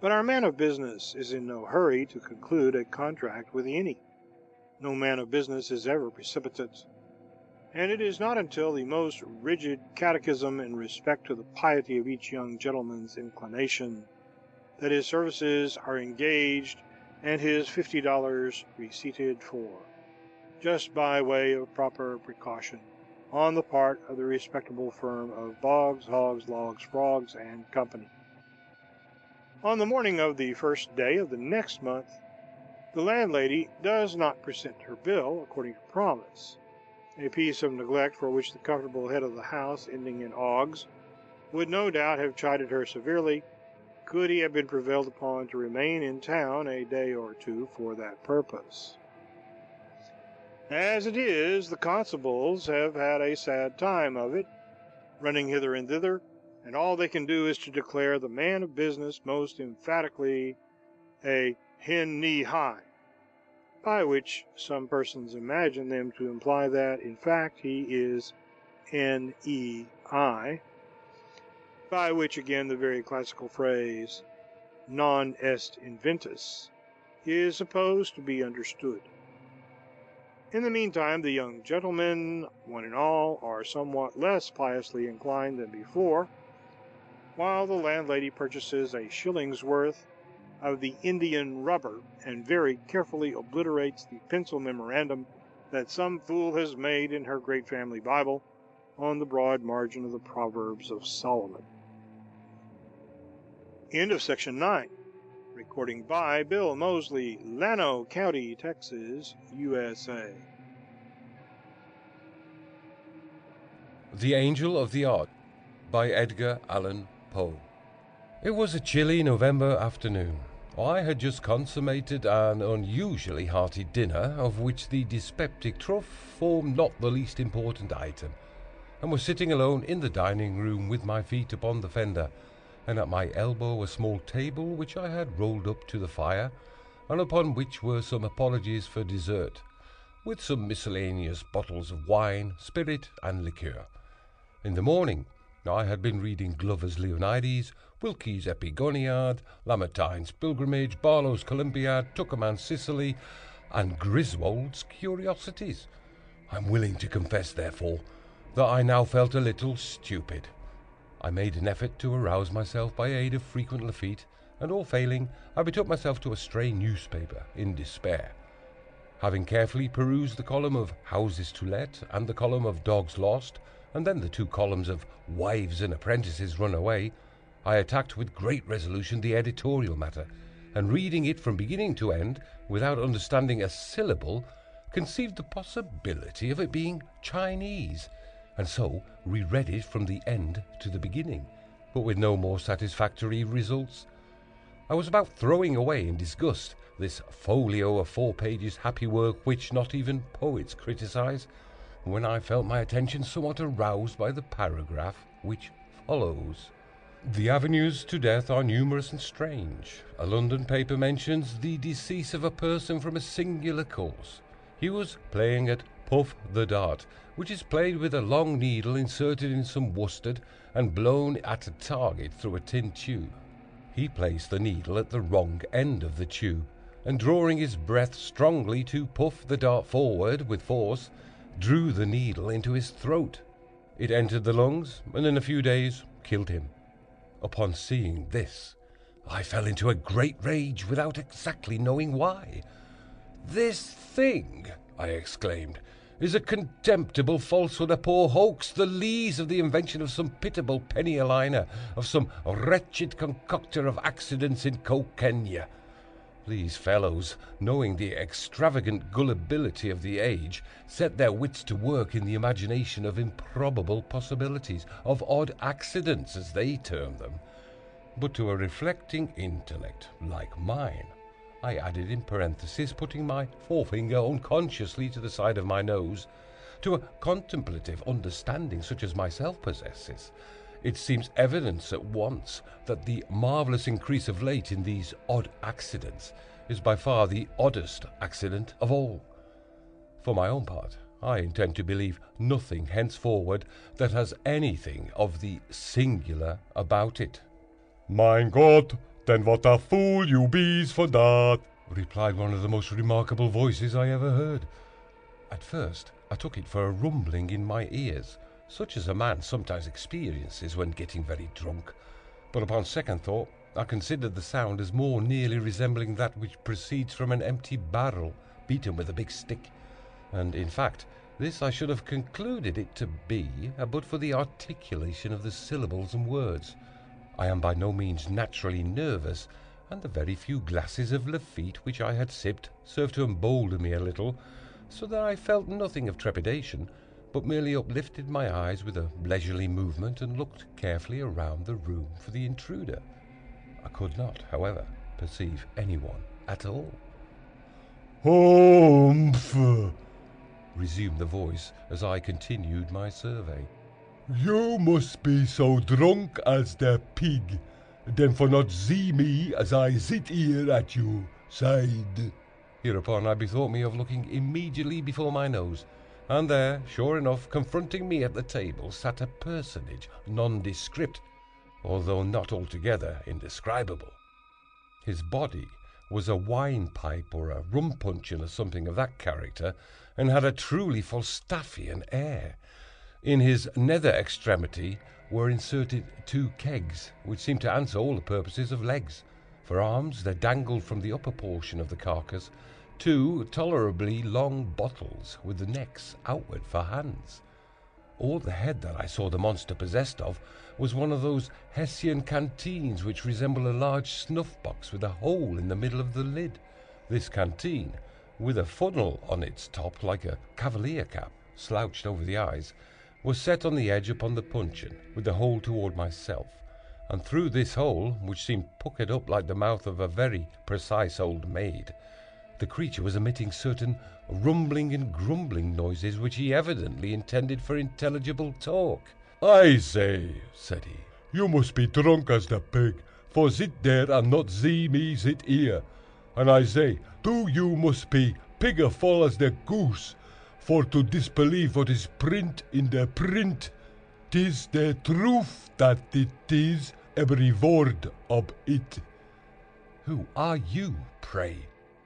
But our man of business is in no hurry to conclude a contract with any. No man of business is ever precipitate, and it is not until the most rigid catechism in respect to the piety of each young gentleman's inclination that his services are engaged and his fifty dollars receipted for, just by way of proper precaution on the part of the respectable firm of Boggs, Hogs, Logs, Frogs, and Company. On the morning of the first day of the next month, the landlady does not present her bill according to promise, a piece of neglect for which the comfortable head of the house, ending in Oggs, would no doubt have chided her severely could he have been prevailed upon to remain in town a day or two for that purpose. As it is, the constables have had a sad time of it, running hither and thither, and all they can do is to declare the man of business most emphatically a hen knee high, by which some persons imagine them to imply that, in fact, he is N E I by which again the very classical phrase non est inventus is supposed to be understood. In the meantime, the young gentlemen, one and all, are somewhat less piously inclined than before, while the landlady purchases a shilling's worth of the Indian rubber and very carefully obliterates the pencil memorandum that some fool has made in her great family Bible on the broad margin of the Proverbs of Solomon. End of section 9. Recording by Bill Moseley, Llano County, Texas, USA. The Angel of the Odd by Edgar Allan Poe. It was a chilly November afternoon. I had just consummated an unusually hearty dinner, of which the dyspeptic truffe formed not the least important item, and was sitting alone in the dining room with my feet upon the fender and at my elbow a small table which I had rolled up to the fire, and upon which were some apologies for dessert, with some miscellaneous bottles of wine, spirit, and liqueur. In the morning I had been reading Glover's Leonidas, Wilkie's Epigoniad, Lamartine's Pilgrimage, Barlow's Columbiad, Tuckerman's Sicily, and Griswold's Curiosities, I'm willing to confess, therefore, that I now felt a little stupid. I made an effort to arouse myself by aid of frequent Lafitte, and all failing, I betook myself to a stray newspaper in despair. Having carefully perused the column of houses to let and the column of dogs lost, and then the two columns of wives and apprentices run away, I attacked with great resolution the editorial matter, and reading it from beginning to end, without understanding a syllable, conceived the possibility of it being Chinese, and so reread it from the end to the beginning, but with no more satisfactory results. I was about throwing away in disgust this folio of four pages happy work which not even poets criticize, when I felt my attention somewhat aroused by the paragraph which follows. The avenues to death are numerous and strange. A London paper mentions the decease of a person from a singular cause. He was playing at Puff the Dart, which is played with a long needle inserted in some worsted and blown at a target through a tin tube. He placed the needle at the wrong end of the tube, and drawing his breath strongly to puff the dart forward with force, drew the needle into his throat. It entered the lungs, and in a few days killed him. Upon seeing this, I fell into a great rage without exactly knowing why. This thing, I exclaimed, is a contemptible falsehood, a poor hoax, the lees of the invention of some pitiable penny a liner, of some wretched concocter of accidents in Cocaigne. These fellows, knowing the extravagant gullibility of the age, set their wits to work in the imagination of improbable possibilities, of odd accidents, as they term them. But to a reflecting intellect like mine, I added in parenthesis, putting my forefinger unconsciously to the side of my nose, to a contemplative understanding such as myself possesses, it seems evident at once that the marvellous increase of late in these odd accidents is by far the oddest accident of all. For my own part, I intend to believe nothing henceforward that has anything of the singular about it. Mein Gott, then what a fool you bees for that, replied one of the most remarkable voices I ever heard. At first, I took it for a rumbling in my ears, such as a man sometimes experiences when getting very drunk, but upon second thought I considered the sound as more nearly resembling that which proceeds from an empty barrel beaten with a big stick, and in fact this I should have concluded it to be but for the articulation of the syllables and words. I am by no means naturally nervous, and the very few glasses of Lafitte which I had sipped served to embolden me a little, so that I felt nothing of trepidation, but merely uplifted my eyes with a leisurely movement and looked carefully around the room for the intruder. I could not, however, perceive anyone at all. Humph! resumed the voice as I continued my survey. You must be so drunk as the pig, then for not see me as I sit here at you side. Hereupon I bethought me of looking immediately before my nose, and there, sure enough, confronting me at the table, sat a personage nondescript, although not altogether indescribable. His body was a wine pipe or a rum puncheon or something of that character, and had a truly Falstaffian air. In his nether extremity were inserted two kegs, which seemed to answer all the purposes of legs. For arms there dangled from the upper portion of the carcass two tolerably long bottles with the necks outward for hands. All the head that I saw the monster possessed of was one of those Hessian canteens which resemble a large snuff box with a hole in the middle of the lid. This canteen, with a funnel on its top like a cavalier cap, slouched over the eyes, was set on the edge upon the puncheon, with the hole toward myself, and through this hole, which seemed puckered up like the mouth of a very precise old maid, the creature was emitting certain rumbling and grumbling noises which he evidently intended for intelligible talk. I say, said he, you must be drunk as the pig, for sit there and not see me sit here. And I say, do you must be pigger full as the goose, for to disbelieve what is print in the print. Tis the truth that it is, every word of it. Who are you, pray?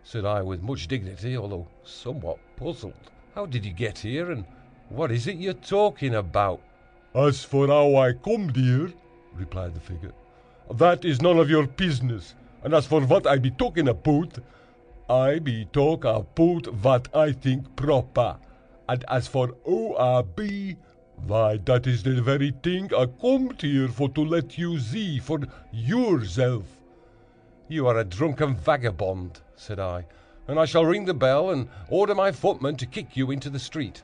said I with much dignity, although somewhat puzzled. How did you get here, and what is it you're talking about? As for how I come here, replied the figure, that is none of your business. And as for what I be talking about, I be talk about what I think proper. And as for ODD, why, that is the very thing I come here for to let you see for yourself. You are a drunken vagabond, said I, and I shall ring the bell and order my footman to kick you into the street.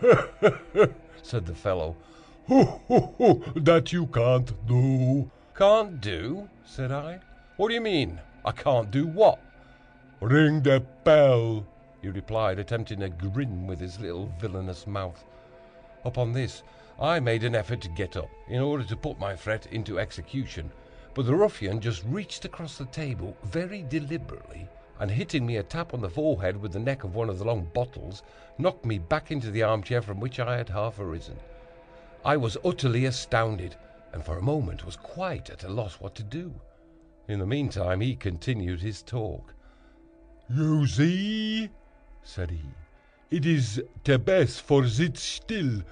said the fellow. Ho, ho, ho, that you can't do. Can't do? said I. What do you mean? I can't do what? Ring the bell, he replied, attempting a grin with his little villainous mouth. Upon this, I made an effort to get up, in order to put my threat into execution, but the ruffian just reached across the table very deliberately, and hitting me a tap on the forehead with the neck of one of the long bottles, knocked me back into the armchair from which I had half arisen. I was utterly astounded, and for a moment was quite at a loss what to do. In the meantime, he continued his talk. You see, said he, it is the best for sit still,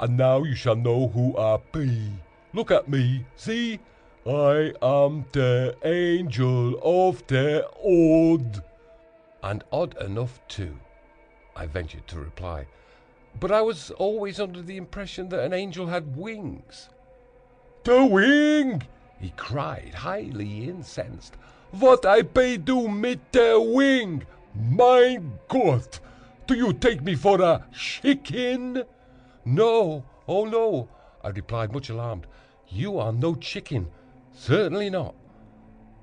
and now you shall know who I be. Look at me, see, I am the angel of the odd. And odd enough, too, I ventured to reply. But I was always under the impression that an angel had wings. The wing! he cried, highly incensed. What I pay do mit the wing? Mein Gott! Do you take me for a chicken? No, oh no, I replied, much alarmed. You are no chicken. Certainly not.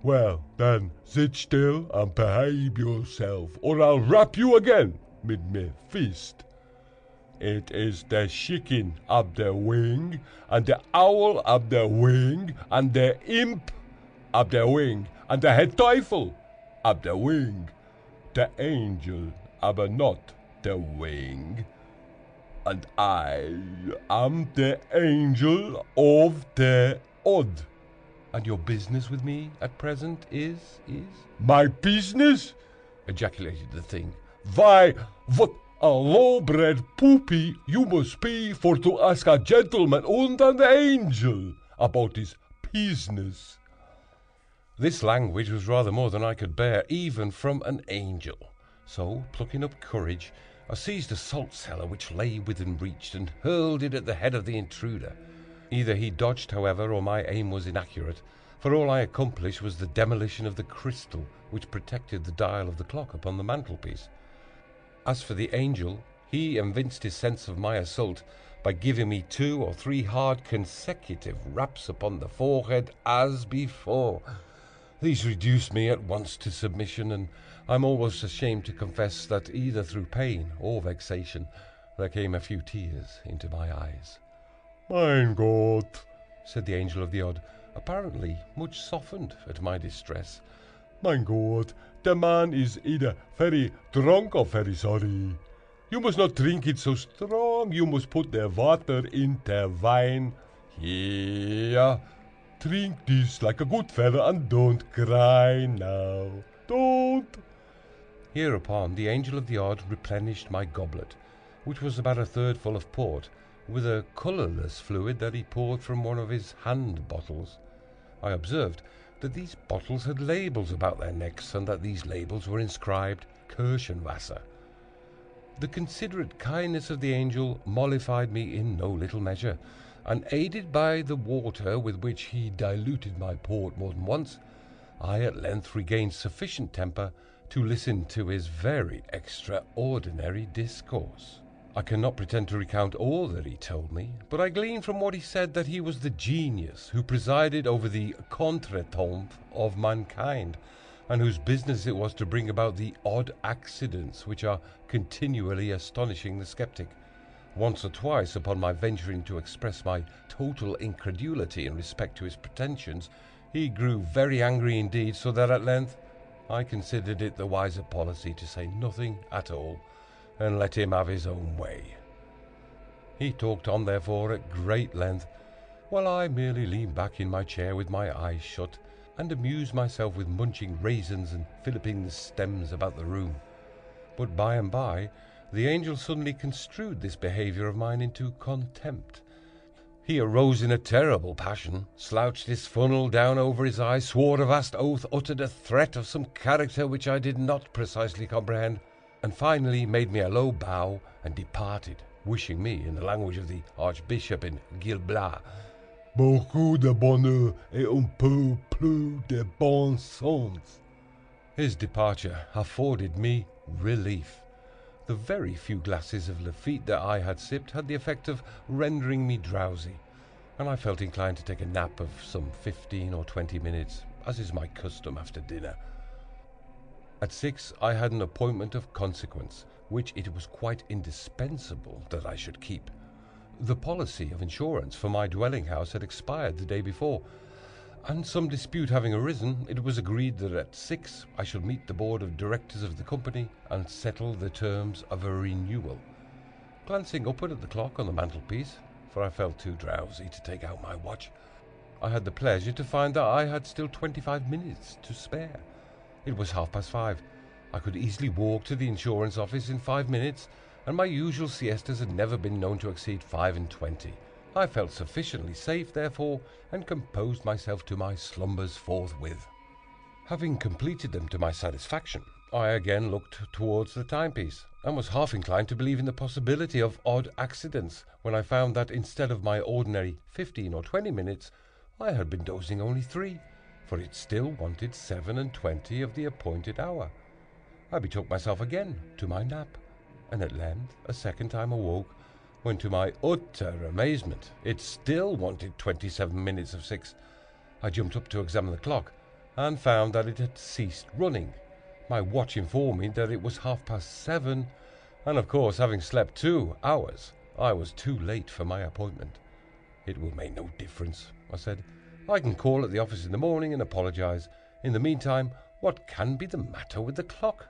Well, then, sit still and behave yourself, or I'll rap you again with me fist. It is the chicken of the wing, and the owl of the wing, and the imp of the wing, and the head teufel of the wing, the angel of not the wing. And I am the angel of the odd. And your business with me at present is is My business? ejaculated the thing. Why, what a low-bred poopy you must be for to ask a gentleman and an angel about his business. This language was rather more than I could bear, even from an angel. So, plucking up courage, I seized a salt cellar which lay within reach and hurled it at the head of the intruder. Either he dodged, however, or my aim was inaccurate, for all I accomplished was the demolition of the crystal which protected the dial of the clock upon the mantelpiece. As for the angel, he evinced his sense of my assault by giving me two or three hard consecutive raps upon the forehead as before. These reduced me at once to submission, and I'm almost ashamed to confess that either through pain or vexation there came a few tears into my eyes. Mein Gott, said the angel of the odd, apparently much softened at my distress. Mein Gott, the man is either very drunk or very sorry. You must not drink it so strong. You must put the water in the wine. Here, drink this like a good fellow and don't cry now. Don't. Hereupon the angel of the odd replenished my goblet, which was about a third full of port, with a colourless fluid that he poured from one of his hand bottles. I observed that these bottles had labels about their necks, and that these labels were inscribed Kirschenwasser. The considerate kindness of the angel mollified me in no little measure, and aided by the water with which he diluted my port more than once, I at length regained sufficient temper to listen to his very extraordinary discourse. I cannot pretend to recount all that he told me, but I glean from what he said that he was the genius who presided over the contretemps of mankind, and whose business it was to bring about the odd accidents which are continually astonishing the sceptic. Once or twice, upon my venturing to express my total incredulity in respect to his pretensions, he grew very angry indeed, so that at length I considered it the wiser policy to say nothing at all and let him have his own way. He talked on, therefore, at great length, while I merely leaned back in my chair with my eyes shut, and amused myself with munching raisins and filliping the stems about the room. But by and by the angel suddenly construed this behavior of mine into contempt. He arose in a terrible passion, slouched his funnel down over his eyes, swore a vast oath, uttered a threat of some character which I did not precisely comprehend, and finally made me a low bow and departed, wishing me, in the language of the Archbishop in Gil Blas, Beaucoup de bonheur et un peu plus de bon sens. His departure afforded me relief. The very few glasses of Lafitte that I had sipped had the effect of rendering me drowsy, and I felt inclined to take a nap of some fifteen or twenty minutes, as is my custom after dinner. At six I had an appointment of consequence, which it was quite indispensable that I should keep. The policy of insurance for my dwelling house had expired the day before, and some dispute having arisen, it was agreed that at six I should meet the board of directors of the company and settle the terms of a renewal. Glancing upward at the clock on the mantelpiece, for I felt too drowsy to take out my watch, I had the pleasure to find that I had still twenty-five minutes to spare. It was half past five. I could easily walk to the insurance office in five minutes, and my usual siestas had never been known to exceed five and twenty. I felt sufficiently safe, therefore, and composed myself to my slumbers forthwith. Having completed them to my satisfaction, I again looked towards the timepiece, and was half inclined to believe in the possibility of odd accidents, when I found that instead of my ordinary fifteen or twenty minutes, I had been dozing only three, for it still wanted seven and twenty of the appointed hour. I betook myself again to my nap, and at length a second time awoke when to my utter amazement it still wanted twenty seven minutes of six. I jumped up to examine the clock, and found that it had ceased running. My watch informed me that it was half past seven, and of course, having slept two hours, I was too late for my appointment. It will make no difference, I said. I can call at the office in the morning and apologize. In the meantime, what can be the matter with the clock?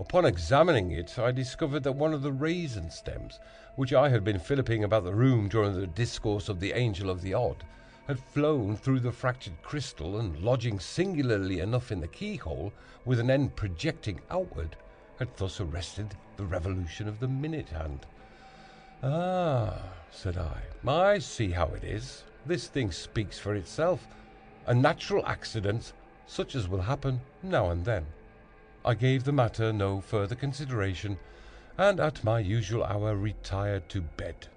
Upon examining it, I discovered that one of the raisin stems, which I had been filliping about the room during the discourse of the Angel of the Odd, had flown through the fractured crystal, and lodging singularly enough in the keyhole, with an end projecting outward, had thus arrested the revolution of the minute hand. Ah, said I, I see how it is. This thing speaks for itself. A natural accident, such as will happen now and then. I gave the matter no further consideration, and at my usual hour retired to bed.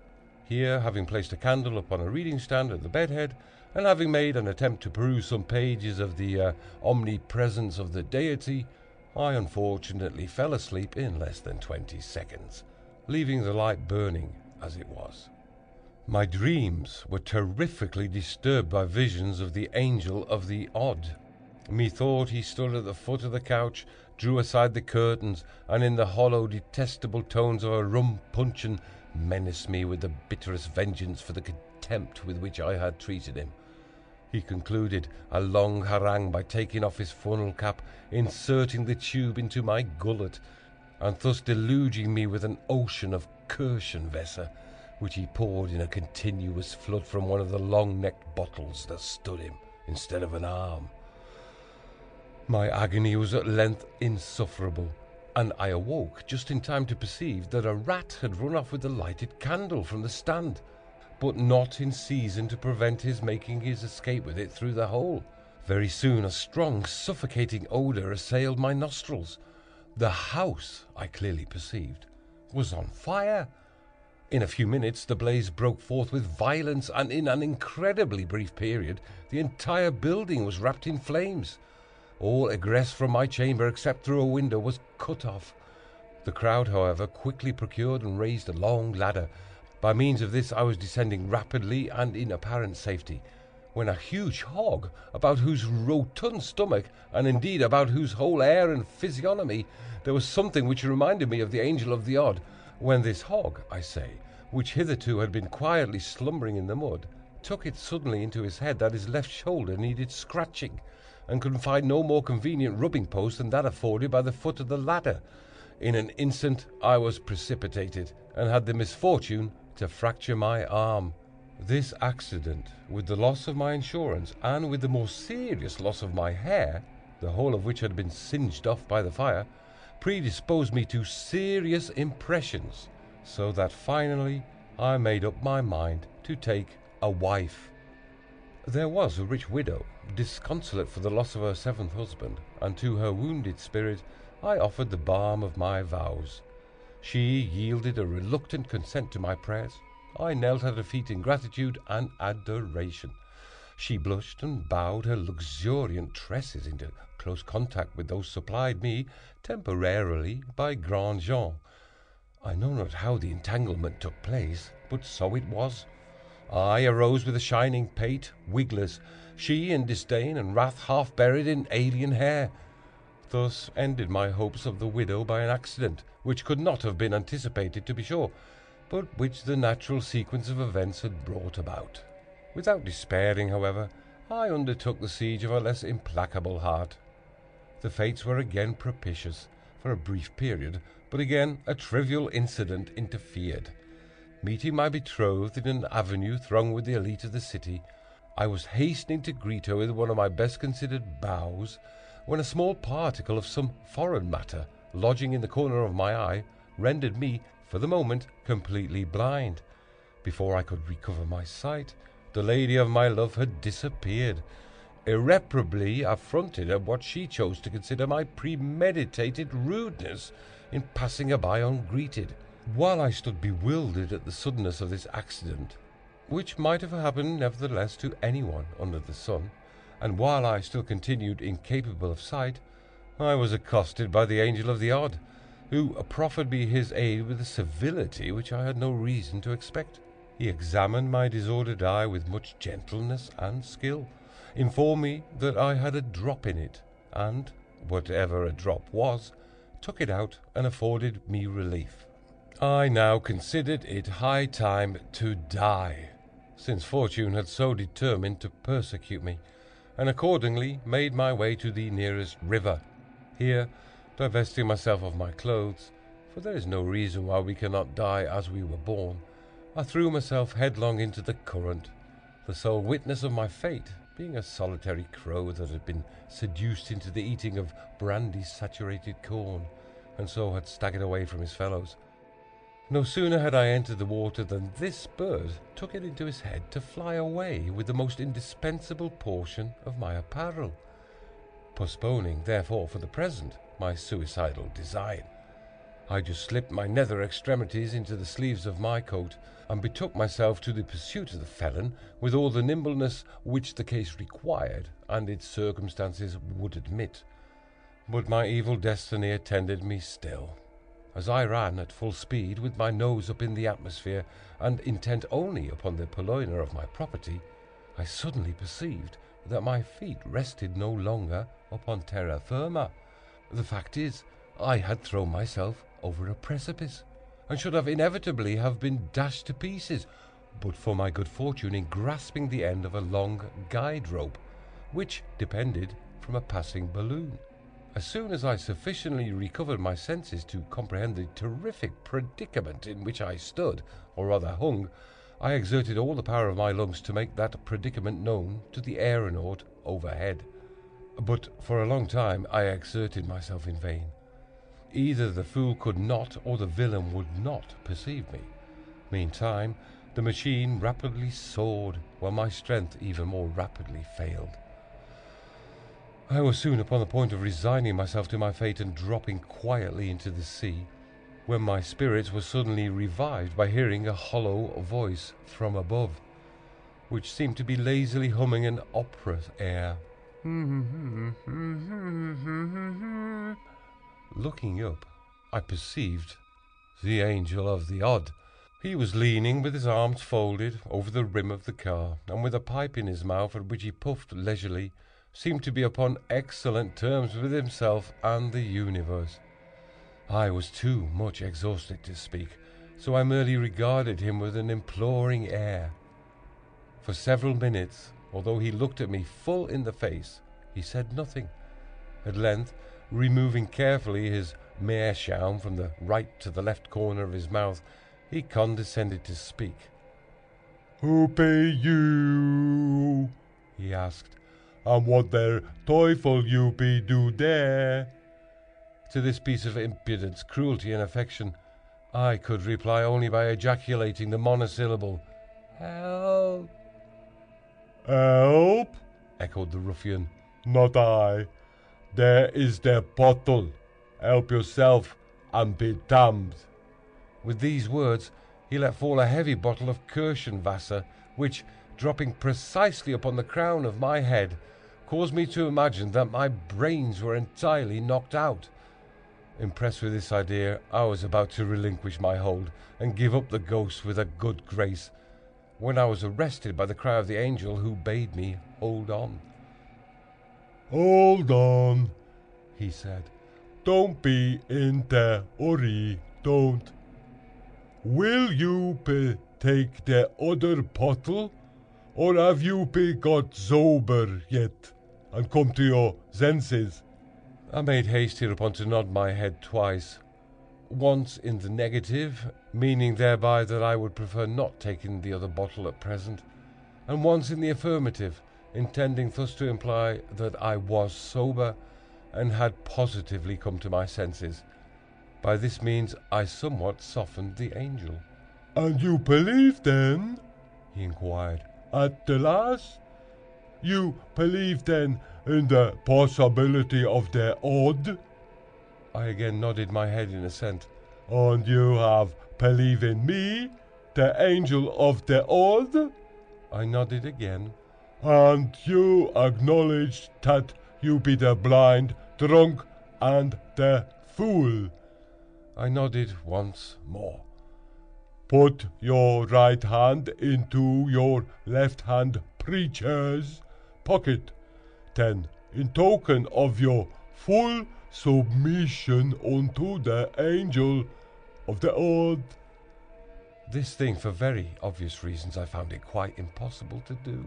Here, having placed a candle upon a reading stand at the bedhead, and having made an attempt to peruse some pages of the uh, Omnipresence of the Deity, I unfortunately fell asleep in less than twenty seconds, leaving the light burning as it was. My dreams were terrifically disturbed by visions of the Angel of the Odd. Methought he stood at the foot of the couch, drew aside the curtains, and in the hollow, detestable tones of a rum puncheon menaced me with the bitterest vengeance for the contempt with which I had treated him. He concluded a long harangue by taking off his funnel cap, inserting the tube into my gullet, and thus deluging me with an ocean of Kirschenwasser, which he poured in a continuous flood from one of the long-necked bottles that stood him instead of an arm. My agony was at length insufferable, and I awoke just in time to perceive that a rat had run off with the lighted candle from the stand, but not in season to prevent his making his escape with it through the hole. Very soon a strong, suffocating odour assailed my nostrils. The house, I clearly perceived, was on fire. In a few minutes the blaze broke forth with violence, and in an incredibly brief period the entire building was wrapped in flames. All egress from my chamber, except through a window, was cut off. The crowd, however, quickly procured and raised a long ladder. By means of this I was descending rapidly and in apparent safety, when a huge hog, about whose rotund stomach, and indeed about whose whole air and physiognomy, there was something which reminded me of the Angel of the Odd, when this hog, I say, which hitherto had been quietly slumbering in the mud, took it suddenly into his head that his left shoulder needed scratching, and could find no more convenient rubbing post than that afforded by the foot of the ladder. In an instant I was precipitated, and had the misfortune to fracture my arm. This accident, with the loss of my insurance, and with the more serious loss of my hair, the whole of which had been singed off by the fire, predisposed me to serious impressions, so that finally I made up my mind to take a wife. There was a rich widow, disconsolate for the loss of her seventh husband, and to her wounded spirit I offered the balm of my vows. She yielded a reluctant consent to my prayers. I knelt at her feet in gratitude and adoration. She blushed and bowed her luxuriant tresses into close contact with those supplied me temporarily by Grandjean. I know not how the entanglement took place, but so it was. I arose with a shining pate, wigless, she in disdain and wrath half buried in alien hair. Thus ended my hopes of the widow by an accident, which could not have been anticipated, to be sure, but which the natural sequence of events had brought about. Without despairing, however, I undertook the siege of a less implacable heart. The fates were again propitious for a brief period, but again a trivial incident interfered. Meeting my betrothed in an avenue thronged with the elite of the city, I was hastening to greet her with one of my best considered bows, when a small particle of some foreign matter, lodging in the corner of my eye, rendered me, for the moment, completely blind. Before I could recover my sight, the lady of my love had disappeared, irreparably affronted at what she chose to consider my premeditated rudeness in passing her by ungreeted. While I stood bewildered at the suddenness of this accident, which might have happened nevertheless to anyone under the sun, and while I still continued incapable of sight, I was accosted by the Angel of the Odd, who proffered me his aid with a civility which I had no reason to expect. He examined my disordered eye with much gentleness and skill, informed me that I had a drop in it, and, whatever a drop was, took it out and afforded me relief. I now considered it high time to die, since fortune had so determined to persecute me, and accordingly made my way to the nearest river. Here, divesting myself of my clothes, for there is no reason why we cannot die as we were born, I threw myself headlong into the current, the sole witness of my fate being a solitary crow that had been seduced into the eating of brandy saturated corn, and so had staggered away from his fellows. No sooner had I entered the water than this bird took it into his head to fly away with the most indispensable portion of my apparel, postponing, therefore, for the present, my suicidal design. I just slipped my nether extremities into the sleeves of my coat, and betook myself to the pursuit of the felon with all the nimbleness which the case required and its circumstances would admit. But my evil destiny attended me still. As I ran at full speed, with my nose up in the atmosphere, and intent only upon the purloiner of my property, I suddenly perceived that my feet rested no longer upon terra firma. The fact is, I had thrown myself over a precipice, and should have inevitably have been dashed to pieces, but for my good fortune in grasping the end of a long guide rope, which depended from a passing balloon. As soon as I sufficiently recovered my senses to comprehend the terrific predicament in which I stood, or rather hung, I exerted all the power of my lungs to make that predicament known to the aeronaut overhead. But for a long time I exerted myself in vain. Either the fool could not, or the villain would not perceive me. Meantime, the machine rapidly soared, while my strength even more rapidly failed. I was soon upon the point of resigning myself to my fate and dropping quietly into the sea, when my spirits were suddenly revived by hearing a hollow voice from above, which seemed to be lazily humming an opera air. Looking up, I perceived the angel of the odd. He was leaning with his arms folded over the rim of the car, and with a pipe in his mouth at which he puffed leisurely seemed to be upon excellent terms with himself and the universe. I was too much exhausted to speak, so I merely regarded him with an imploring air. For several minutes, although he looked at me full in the face, he said nothing. At length, removing carefully his meerschaum from the right to the left corner of his mouth, he condescended to speak. Who pay you? he asked. And what der Teufel you be do there? to this piece of impudence, cruelty, and affection, I could reply only by ejaculating the monosyllable, Help! Help? echoed the ruffian. Not I. There is the bottle. Help yourself and be damned. With these words, he let fall a heavy bottle of Kirschenwasser, which, dropping precisely upon the crown of my head, caused me to imagine that my brains were entirely knocked out. Impressed with this idea, I was about to relinquish my hold and give up the ghost with a good grace, when I was arrested by the cry of the angel who bade me hold on. Hold on, he said. Don't be in the hurry, don't. Will you take the other bottle, or have you be got sober yet and come to your senses? I made haste hereupon to nod my head twice, once in the negative, meaning thereby that I would prefer not taking the other bottle at present, and once in the affirmative, intending thus to imply that I was sober and had positively come to my senses. By this means I somewhat softened the angel. And you believe then? he inquired. At the last? You believe then in the possibility of the odd? I again nodded my head in assent. And you have believe in me, the angel of the odd? I nodded again. And you acknowledge that you be the blind, drunk, and the fool? I nodded once more. Put your right hand into your left hand preacher's pocket, then, in token of your full submission unto the angel of the odd. This thing, for very obvious reasons, I found it quite impossible to do.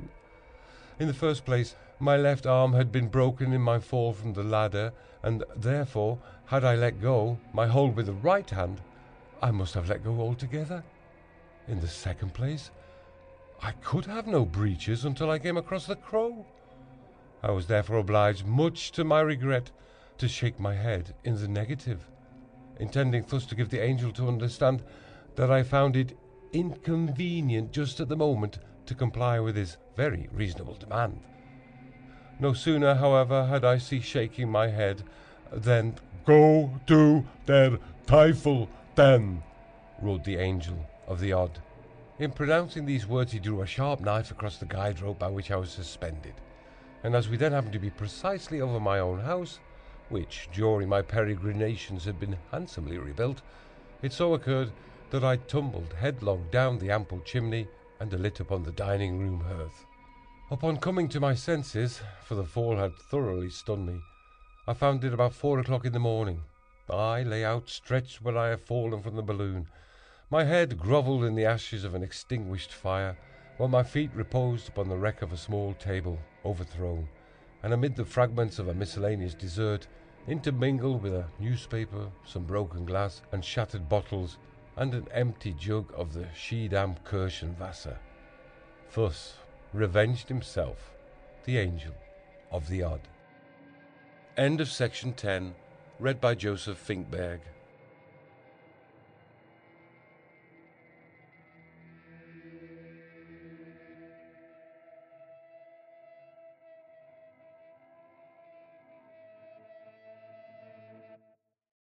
In the first place, my left arm had been broken in my fall from the ladder, and therefore, had I let go my hold with the right hand, I must have let go altogether. In the second place, I could have no breeches until I came across the crow. I was therefore obliged, much to my regret, to shake my head in the negative, intending thus to give the angel to understand that I found it inconvenient just at the moment to comply with his very reasonable demand. No sooner, however, had I ceased shaking my head than Go to der Teufel then, roared the angel of the odd. In pronouncing these words, he drew a sharp knife across the guide rope by which I was suspended, and as we then happened to be precisely over my own house, which during my peregrinations had been handsomely rebuilt, it so occurred that I tumbled headlong down the ample chimney and alit upon the dining room hearth. Upon coming to my senses, for the fall had thoroughly stunned me, I found it about four o'clock in the morning. I lay outstretched where I had fallen from the balloon. My head grovelled in the ashes of an extinguished fire, while my feet reposed upon the wreck of a small table, overthrown, and amid the fragments of a miscellaneous dessert, intermingled with a newspaper, some broken glass, and shattered bottles, and an empty jug of the Schiedam Kirschenwasser. Thus revenged himself, the angel of the odd. End of section 10, read by Joseph Finkberg.